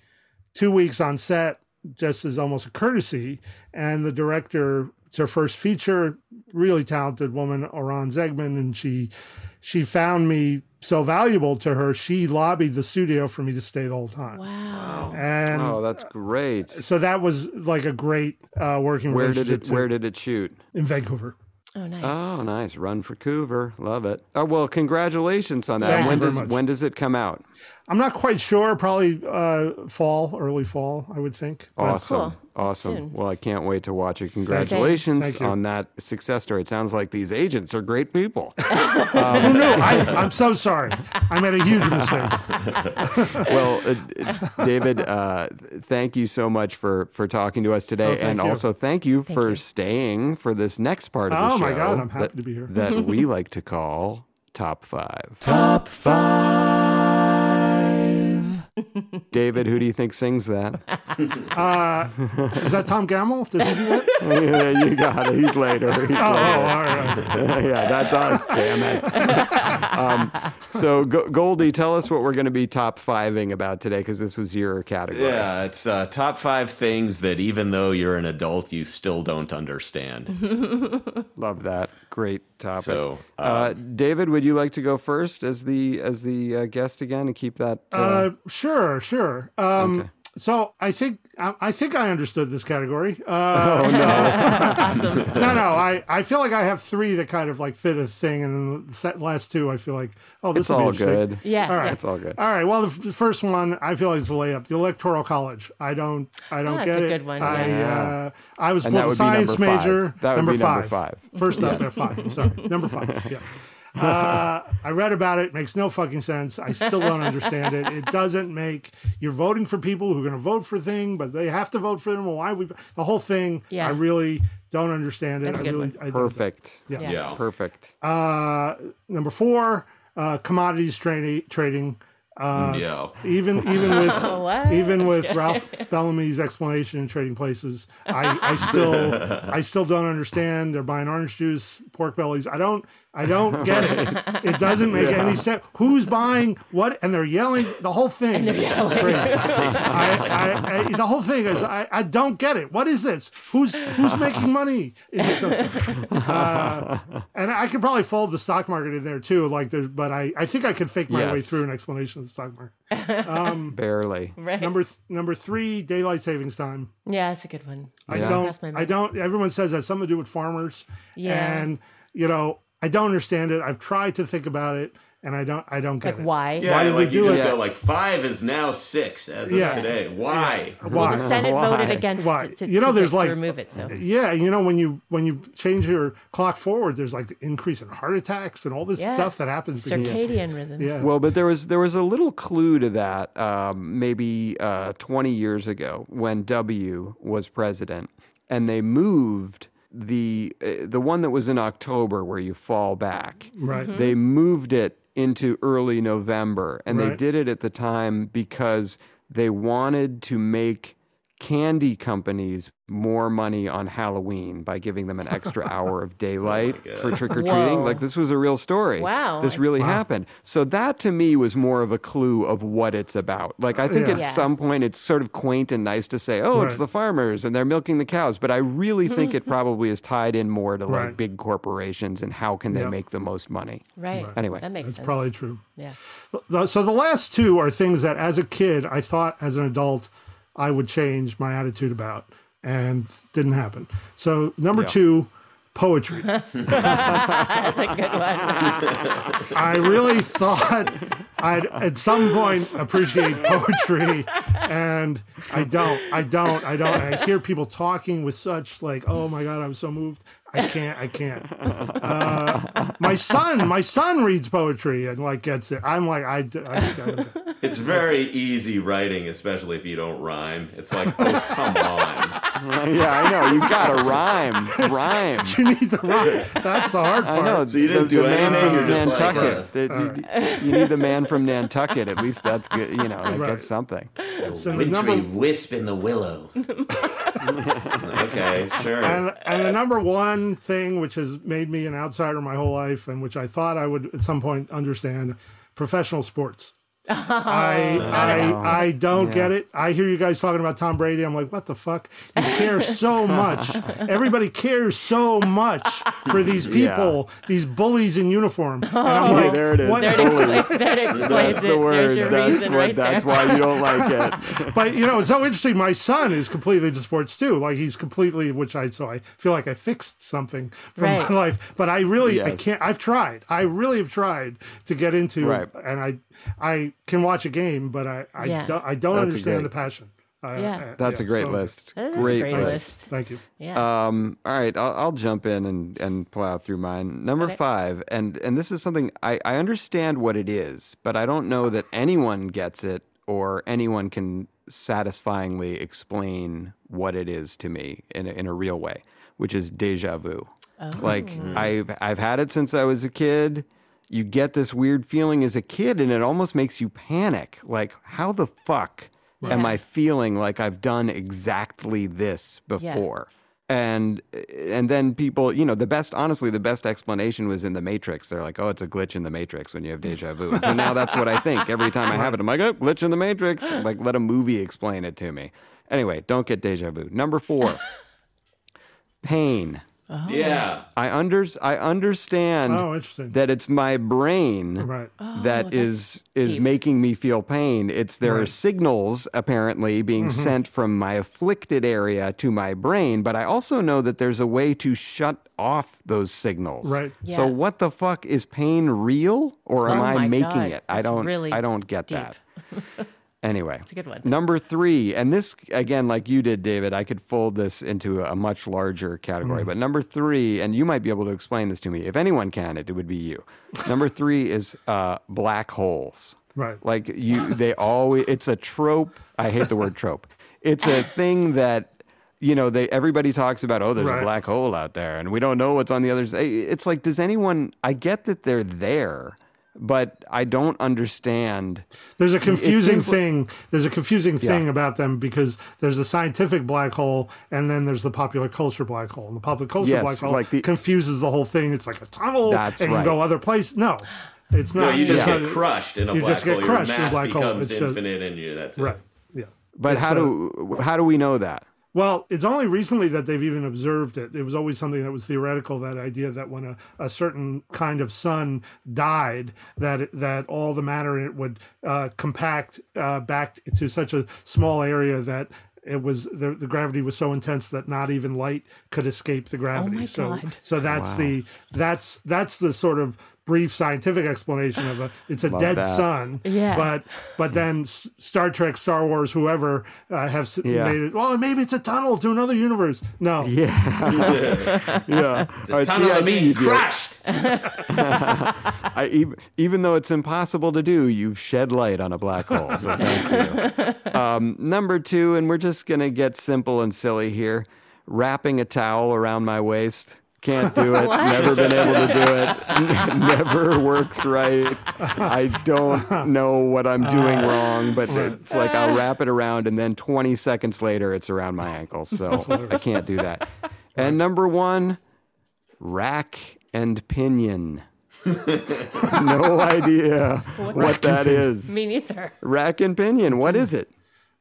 two weeks on set just as almost a courtesy. And the director, it's her first feature, really talented woman, Oran Zegman, and she she found me so valuable to her. She lobbied the studio for me to stay the whole time. Wow. And Oh, that's great. so that was like a great uh, working Where did relationship it Where did it shoot? in Vancouver. Oh, nice. Oh, nice. Run for Coover. Love it. Oh, well, congratulations on that. Thank you when very does much. when does it come out? I'm not quite sure. Probably uh, fall, early fall, I would think. But- Awesome. Cool. Awesome. Soon. Well, I can't wait to watch it. Congratulations Thank you. on that success story. It sounds like these agents are great people. Who knew? I, I'm so sorry. I made a huge mistake. well, uh, David, uh, thank you so much for for talking to us today, Oh, and you. also thank you for you. staying for this next part of the show. Oh, my God, I'm happy that, to be here. That we like to call top five. Top five. David, who do you think sings that? Uh, is that Tom Gamble? Does he do that? Yeah, you got it. He's later. He's Oh, later. all right. yeah, that's us. Damn it. um, so, Go- Goldy, tell us what we're going to be top fiving about today, because this was your category. Yeah, it's uh, top five things that even though you're an adult, you still don't understand. Love that. Great topic. So, uh, uh, David, would you like to go first as the as the uh, guest again and keep that? Uh, Uh, sure, sure. Um, So I think I, I think I understood this category. Uh, oh no! awesome. no, no. I, I feel like I have three that kind of like fit a thing, and then the last two I feel like oh this is will be all good. Yeah. All right. yeah. It's all good. All right. Well, the, f- the first one I feel like is a layup. The Electoral College. I don't. I don't Oh, that's get a it. good one, I yeah. uh, I was And that would be science number five. major. That would number be five. number five. First up at five. Sorry, number five. Yeah. Uh, I read about it. Makes no fucking sense. I still don't understand it. It doesn't make. You're voting for people who are going to vote for thing, but they have to vote for them. Why we the whole thing? Yeah. I really don't understand it. That's a I good really one. I. Perfect. Yeah. Yeah. yeah. Perfect. Uh, number four, uh, commodities trading. Trading. Uh, yeah. even even with even with Ralph Bellamy's explanation in Trading Places, I, I still I still don't understand. They're buying orange juice, pork bellies. I don't I don't get it. It doesn't make any sense. Who's buying what? And they're yelling. The whole thing. is crazy. I, I, I, the whole thing is I, I don't get it. What is this? Who's who's making money? in this? Uh, and I could probably fold the stock market in there too. Like there's, but I, I think I could fake my way through an explanation of the stock market. Um, Barely. Right. Number th- number three, daylight savings time. yeah, that's a good one. I Yeah. don't. I mind. don't. Everyone says that something to do with farmers. Yeah. And you know, I don't understand it. I've tried to think about it, and I don't. I don't get. Like it. why? Yeah, Why did like they you do just it? go like five is now six as of Yeah. today. Why? Well, Why? the Senate Why? voted against Why? to, to, You know, to there's like- to remove it. So Yeah, you know when you when you change your clock forward, there's like increase in heart attacks and all this yeah. stuff that happens. because- circadian rhythms. Yeah. Well, but there was there was a little clue to that um, maybe uh, 20 years ago when W was president, and they moved the uh, the one that was in October where you fall back. Right. Mm-hmm. They moved it into early November, and they did it at the time because they wanted to make candy companies more money on Halloween by giving them an extra hour of oh daylight for trick or treating. Like this was a real story. Wow. This really happened. So that to me was more of a clue of what it's about. Like I think Yeah. at Yeah. some point it's sort of quaint and nice to say, "Oh, it's the farmers and they're milking the cows," but I really think it probably is tied in more to like Right. big corporations and how can they Yep. make the most money. Right. Anyway. that makes That's sense. probably true. yeah. So the last two are things that, as a kid, I thought as an adult I would change my attitude about, and didn't happen. So number two, poetry. That's a good one. I really thought I'd at some point appreciate poetry, and I don't. I don't. I don't. I hear people talking with such like, "Oh my god, I was so moved." I can't. I can't. Uh, my son, my son reads poetry and like gets it. I'm like, I, d- I- I- It's very easy writing, especially if you don't rhyme. It's like, oh, come on. yeah, I know. You've got to rhyme. Rhyme. you need the rhyme. That's the hard part. I know. So you didn't the, do the man anything, from you're just like, Nantucket. uh, The- you, you need the man from Nantucket. At least that's good. You know, that Right. gets something. So the Wintry number wisp in the willow. okay, sure. and, and the number one thing which has made me an outsider my whole life and which I thought I would at some point understand professional sports. Oh, I I I don't get it. I hear you guys talking about Tom Brady. I'm like, what the fuck? You care so much. Everybody cares so much for these people, these bullies in uniform. And I'm Hey, like, there it is. what- That explains, that explains That's it. the word. There's your That's reason what. right that's why you don't like it. but you know, it's so interesting. My son is completely into sports too. Like he's completely, which I so I feel like I fixed something from Right. my life. But I really, I can't. I've tried. I really have tried to get into, Right. and I, I can watch a game, but I, I Yeah. don't, I don't That's understand great- the passion. I- Yeah. I- That's yeah, a great so- list. That is a Great, great list. list. Thank you. Yeah. Um, all right, I'll, I'll jump in and, and plow through mine. Number Okay. five, and and this is something I, I understand what it is, but I don't know that anyone gets it or anyone can satisfyingly explain what it is to me in a, in a real way, which is deja vu. Like I've I've had it since I was a kid. You get this weird feeling as a kid, and it almost makes you panic. Like, how the fuck am I feeling like I've done exactly this before? and and then people you know the best honestly the best explanation was in the matrix. They're like oh it's a glitch in the matrix when you have deja vu. And so now that's what i think. Every time i have it i'm like oh glitch in the matrix. Like let a movie explain it to me. Anyway don't get deja vu. Number four pain yeah. i under i understand Oh, interesting. that it's my brain Right. that is is deep. making me feel pain. It's there are signals apparently being Mm-hmm. sent from my afflicted area to my brain, but I also know that there's a way to shut off those signals. Right. So what the fuck is pain real or am Oh I making God, it? I don't really I don't get deep. that. Anyway, It's a good one. Number three, and this again, like you did, David, I could fold this into a much larger category. Mm. But number three, and you might be able to explain this to me. If anyone can, it, it would be you. Number three is uh, black holes. Right. Like you, they always. It's a trope. I hate the word trope. It's a thing that you know. They everybody talks about. Oh, there's Right. a black hole out there, and we don't know what's on the other side. It's like, does anyone? I get that they're there, but I don't understand. There's a confusing seems thing. There's a confusing Yeah. thing about them because there's the scientific black hole and then there's the popular culture black hole. And the popular culture Yes, black hole like the- confuses the whole thing. It's like a tunnel That's and you right. can go other place. No, it's No, not. you just it's get crushed in a you black just get hole. crushed in Your a mass black hole. becomes just- infinite, and you that's it. Right. Yeah. But It's, how uh, do how do we know that? Well, it's only recently that they've even observed it. It was always something that was theoretical. That idea that when a, a certain kind of sun died, that it- that all the matter in it would uh, compact uh, back to such a small area that it was the, the gravity was so intense that not even light could escape the gravity. my so God. so that's the that's that's the sort of brief scientific explanation of a it's a dead that. sun. Yeah. But but then Star Trek, Star Wars, whoever uh, have Yeah. made it. Well, maybe it's a tunnel to another universe. No. Yeah, yeah. All right, Tunnel see, I of knew being you'd crushed. I, even, even though it's impossible to do, you've shed light on a black hole. So thank you. Um, number two, and we're just gonna get simple and silly here. Wrapping a towel around my waist. Can't do it. Never been able to do it. Never works right. I don't know what I'm doing uh, wrong, but it's like I'll uh. wrap it around and then 20 seconds later it's around my ankles. So I can't do that. And number one, rack and pinion. no idea what that is. Me neither. Rack and pinion. What is it?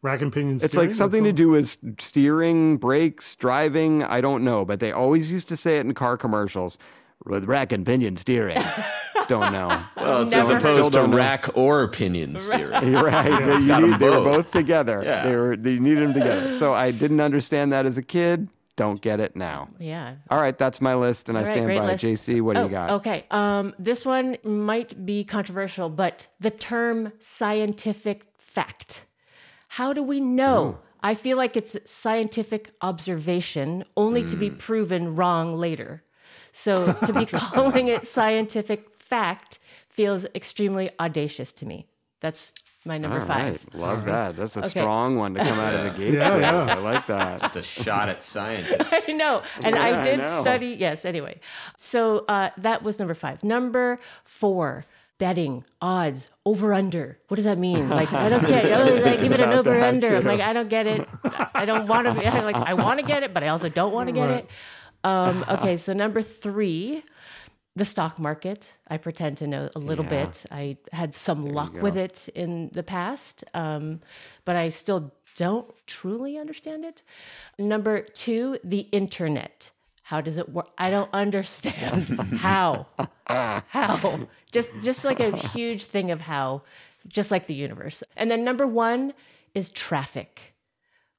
Rack and pinion. It's like something to that's do with steering, brakes, driving. I don't know, but they always used to say it in car commercials with rack and pinion steering. don't know. Well, it's Never as opposed to don't know. rack or pinion steering. You're right. They- you got 'em need- they were both. both together. Yeah. They were. They needed them together. So I didn't understand that as a kid. Don't get it now. Yeah. All right, that's my list, and I stand great by it. JC, what do Oh, you got? Okay. Um, this one might be controversial, but the term scientific fact. How do we know I feel like it's scientific observation only to be Mm. proven wrong later. So to be calling it scientific fact feels extremely audacious to me. That's my number All five. right. Love that. That's a Okay. strong one to come out of the gates Yeah, yeah. I like that. Just a shot at scientists. I know. And Yeah, I I did know. study. Yes, anyway. So uh, that was number five. Number four, betting, odds, over under. What does that mean? Like, I don't get it. Oh, like, give it an over under. I'm like, I don't get it. I don't want to be like, I want to get it, but I also don't want to get it. Um, okay, so number three, the stock market. I pretend to know a little Yeah. bit. I had some luck with it in the past, um, but I still don't truly understand it. Number two, the internet. How does it work? I don't understand how. how? Just just like a huge thing of how, just like the universe. And then number one is traffic.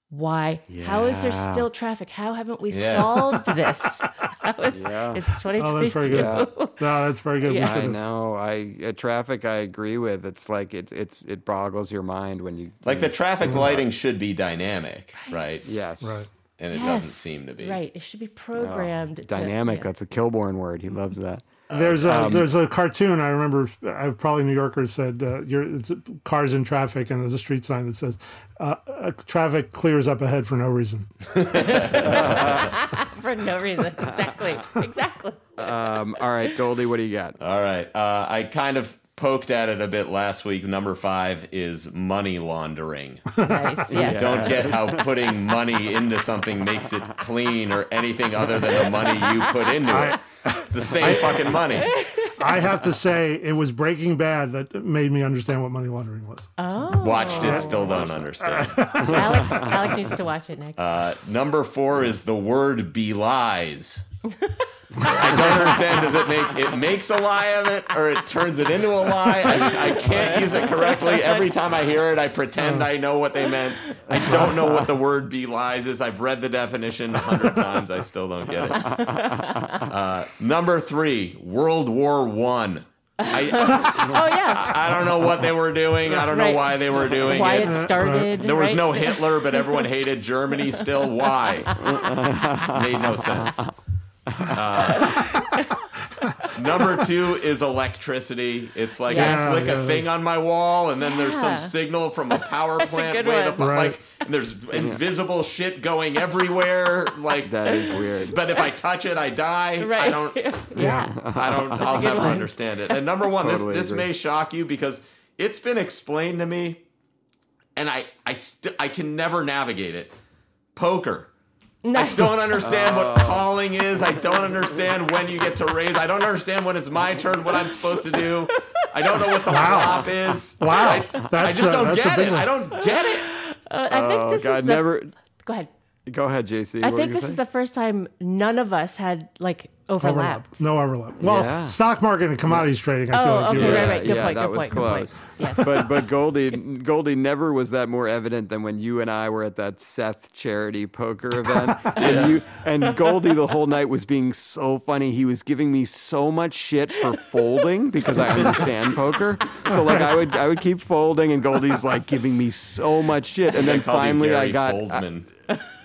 Why? How is there still traffic? How haven't we Yes. solved this? How is, It's Oh, 2022. that's very good. No, that's very good. We Yeah. I know. I uh, traffic. I agree with. It's like it. It's it boggles your mind when you Like the traffic lighting should be dynamic, right? Yes. Right. And it Yes. doesn't seem to be. Right. It should be programmed. to- Dynamic. yeah. That's a Kilborn word. He loves that. There's a Um, there's a cartoon I remember. I probably New Yorker said uh, you're, cars in traffic, and there's a street sign that says uh, uh, traffic clears up ahead for no reason. For no reason. Exactly. Exactly. Um, all right, Goldy, what do you got? All right. Uh, I kind of poked at it a bit last week. Number five is money laundering. Nice. Yes. Don't get how putting money into something makes it clean or anything other than the money you put into it. It's the same fucking money. I have to say, it was Breaking Bad that made me understand what money laundering was. Oh. Watched it, still don't understand. Alec, Alec needs to watch it next. Uh, number four is the word belies. I don't understand. Does it make it makes a lie of it, or it turns it into a lie? I, I can't use it correctly. Every time I hear it, I pretend I know what they meant. I don't know what the word belies is. I've read the definition a hundred times. I still don't get it. Uh, number three, World War One. I, oh yeah. I don't know what they were doing. I don't know Right. why they were doing Why it. it started. There was right? no Hitler, but everyone hated Germany still. Why? Made no sense. Uh, number two is electricity. It's like Yeah. I flick Yeah. a thing on my wall, and then there's some signal from a power That's a plant good way one. fu- Right. like and there's invisible shit going everywhere. Like That is weird. But if I touch it, I die. Right. I don't. yeah. I don't. I'll never one. understand it. And number one, Totally this this agree. may shock you because it's been explained to me, and I I st- I can never navigate it. Poker. I don't understand what calling is. I don't understand when you get to raise. I don't understand when it's my turn. What I'm supposed to do. I don't know what the Wow. flop is. Wow. I, I just uh, don't that's get it. one. I don't get it. Uh, I think Oh, this God, is the, never. Go ahead. Go ahead, JC. I What think this saying? is the first time none of us had like overlapped. No overlap. Well, Yeah. stock market and commodities trading. I feel Oh, like you okay, were right, right. Good yeah, point, that good was point, good point. close. Yes. but but Goldy Goldy never was that more evident than when you and I were at that Seth charity poker event. and you and Goldy the whole night was being so funny. He was giving me so much shit for folding because I understand poker. So like I would I would keep folding and Goldy's like giving me so much shit. And then They called you finally I Gary got Foldman.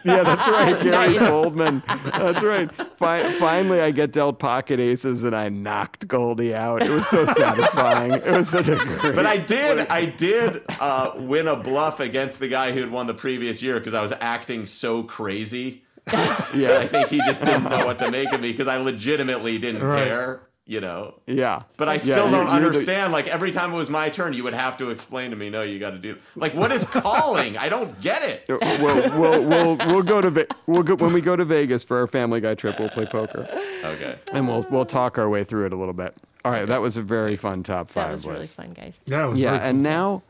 Yeah, that's right, Gary Nice. Goldman. That's right. Fi- finally, I get dealt pocket aces, and I knocked Goldy out. It was so satisfying. It was such a great. But I did, I did uh, win a bluff against the guy who had won the previous year because I was acting so crazy. Yeah, I think he just didn't know what to make of me because I legitimately didn't Right. care, you know. yeah. But I Yeah, still you're- don't you're the- understand. like every time it was my turn, you would have to explain to me, "No, you got to do." Like, what is calling? I don't get it. we'll, we'll, we'll, we'll go to Ve- we'll go when we go to Vegas for our Family Guy trip. We'll play poker, Okay. and we'll we'll talk our way through it a little bit. All right, that was a very fun top five That was really fun, guys. Yeah, it was Yeah, very cool. and now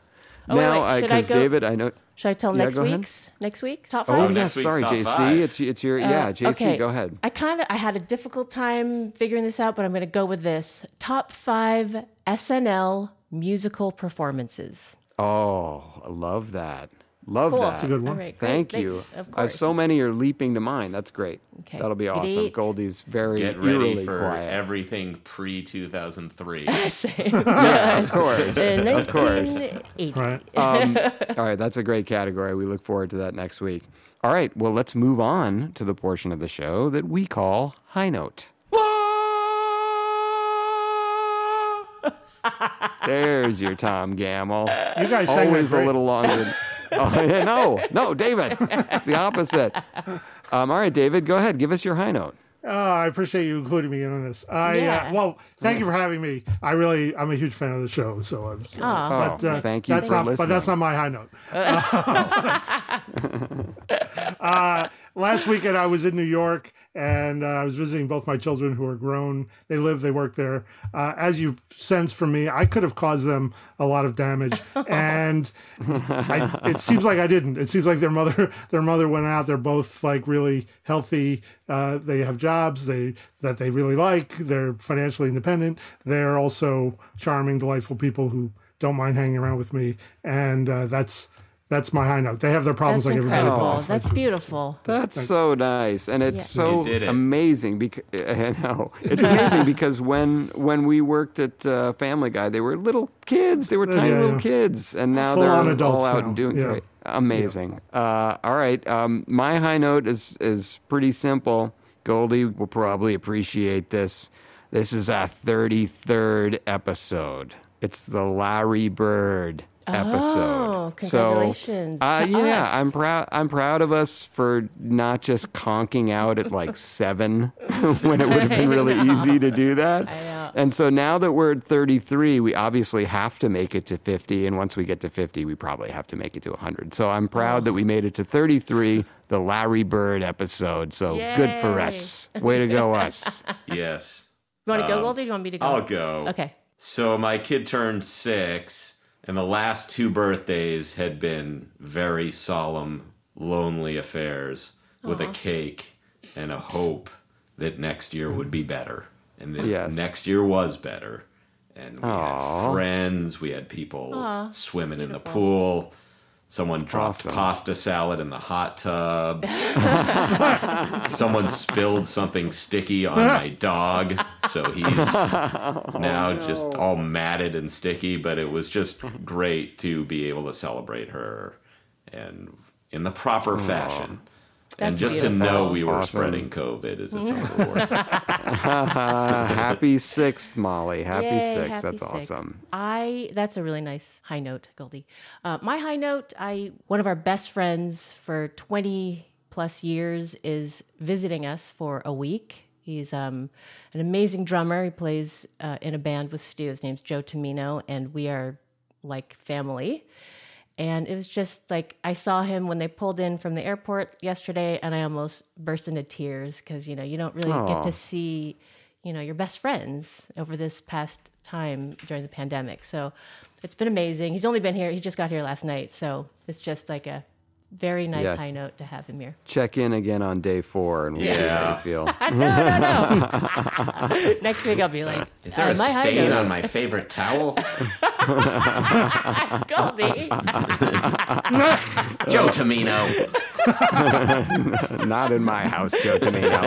Oh, now wait, should I because David, I know. Should I tell Yeah, next go ahead. week's next week top Oh, five? yeah, next week's sorry, JC. five. It's it's your yeah, Uh, JC. okay. Go ahead. I kind of I had a difficult time figuring this out, but I'm going to go with this top five SNL musical performances. Oh, I love that. Love Cool. that. That's a good one. All right, great. Thank Thanks. you. Of Uh, course. so many are leaping to mind. That's great. Okay. That'll be awesome. ate. Goldy's very Get ready for quiet. everything pre 2003. yeah, of course. In of course. 1980. Um, all right, that's a great category. We look forward to that next week. All right, well, let's move on to the portion of the show that we call High Note. There's your Tom Gamble. You guys sang always a little longer. oh, yeah, no, no, David. It's the opposite. Um, all right, David, go ahead. Give us your high note. Oh, I appreciate you including me in on this. I Yeah. uh, well, thank you for having me. I really, I'm a huge fan of the show. So, I'm, so Aw. but, uh, Oh, thank you That's for not, but that's not my high note. Uh, but, uh, last weekend I was in New York and uh, I was visiting both my children who are grown. They live, they work there. Uh, as you sense from me, I could have caused them a lot of damage, and I, it seems like I didn't. It seems like their mother, their mother went out. They're both like really healthy. Uh, they have jobs they that they really like. They're financially independent. They're also charming, delightful people who don't mind hanging around with me, and uh, that's that's my high note. They have their problems That's like everybody. but incredible. they fight That's beautiful. That's so nice, and it's Yeah. so it. amazing. Because I know it's amazing because when when we worked at uh, Family Guy, they were little kids. They were tiny yeah, little kids, and now Full-on they're all out now. and doing Yeah. great. Amazing. Uh, all right, um, my high note is is pretty simple. Goldy will probably appreciate this. This is our thirty third episode. It's the Larry Bird episode. Oh, congratulations So, uh, to yeah, us. I'm proud. I'm proud of us for not just conking out at like seven when it would have been really easy to do that. I know. And so now that we're at 33, we obviously have to make it to 50. And once we get to 50, we probably have to make it to 100. So I'm proud that we made it to 33, the Larry Bird episode. So good for us. Way to go, us. yes. You want to go, Um, Goldy? Do you want me to go? I'll go. Okay. So my kid turned six, and the last two birthdays had been very solemn, lonely affairs with a cake and a hope that next year would be better. And that Yes. next year was better. And we Aw. had friends, we had people Aw. swimming in the pool. Someone dropped Awesome. pasta salad in the hot tub. Someone spilled something sticky on my dog, so he's now oh, just all matted and sticky. But it was just great to be able to celebrate her and in the proper fashion. and That's just to know That's we were awesome. spreading COVID is its own reward. happy sixth, Molly. Happy Yay, sixth. happy That's sixth. awesome. I that's a really nice high note, Goldy. Uh, my high note, I one of our best friends for twenty plus years is visiting us for a week. He's um, an amazing drummer. He plays uh, in a band with Stu. His name's Joe Tomino, and we are like family. And it was just like I saw him when they pulled in from the airport yesterday, and I almost burst into tears because you know you don't really Aw. get to see you know your best friends over this past time during the pandemic. So it's been amazing. He's only been here; he just got here last night, so it's just like a very nice Yeah. high note to have him here. Check in again on day four and we'll see how you feel. no, no, no. Next week I'll be like, Is there uh, a my high stain note- on my favorite towel? Goldy? Joe Tomino. Not in my house, Joe Tomino.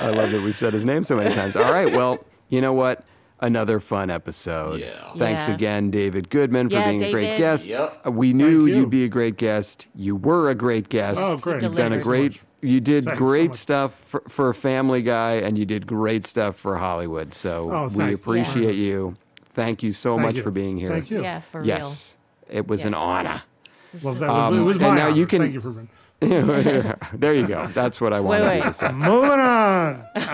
I love that we've said his name so many times. All right, well, you know what? Another fun episode. Yeah. Thanks Yeah. again, David Goodman, for Yeah, being a great David. guest. Yep. Uh, We knew Thank you. you'd be a great guest. You were a great guest. Oh, great. You've done a delivered. great. You did Thanks great much. stuff for, for Family Guy, and you did great stuff for Hollywood. So Oh, we thank you. appreciate you. Thank you so Thank much you. for being here. Thank you. Yeah, for Yes, it was an honor. Well, that was, Um, it was and now honor. you can- Thank you for being. there you go. That's what I wanted Wait, you to say. Moving on. There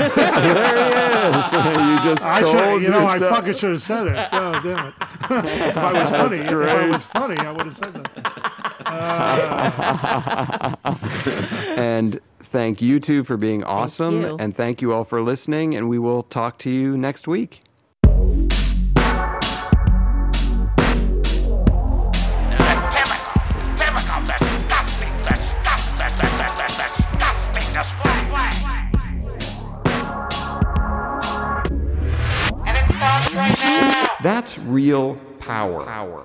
he is. you just I told should, you know, I fucking should have said it. Oh, damn it! if I was funny, if I was funny, I would have said that. Uh, and thank you two for being awesome. you. And thank you all for listening. And we will talk to you next week. That's real power. power.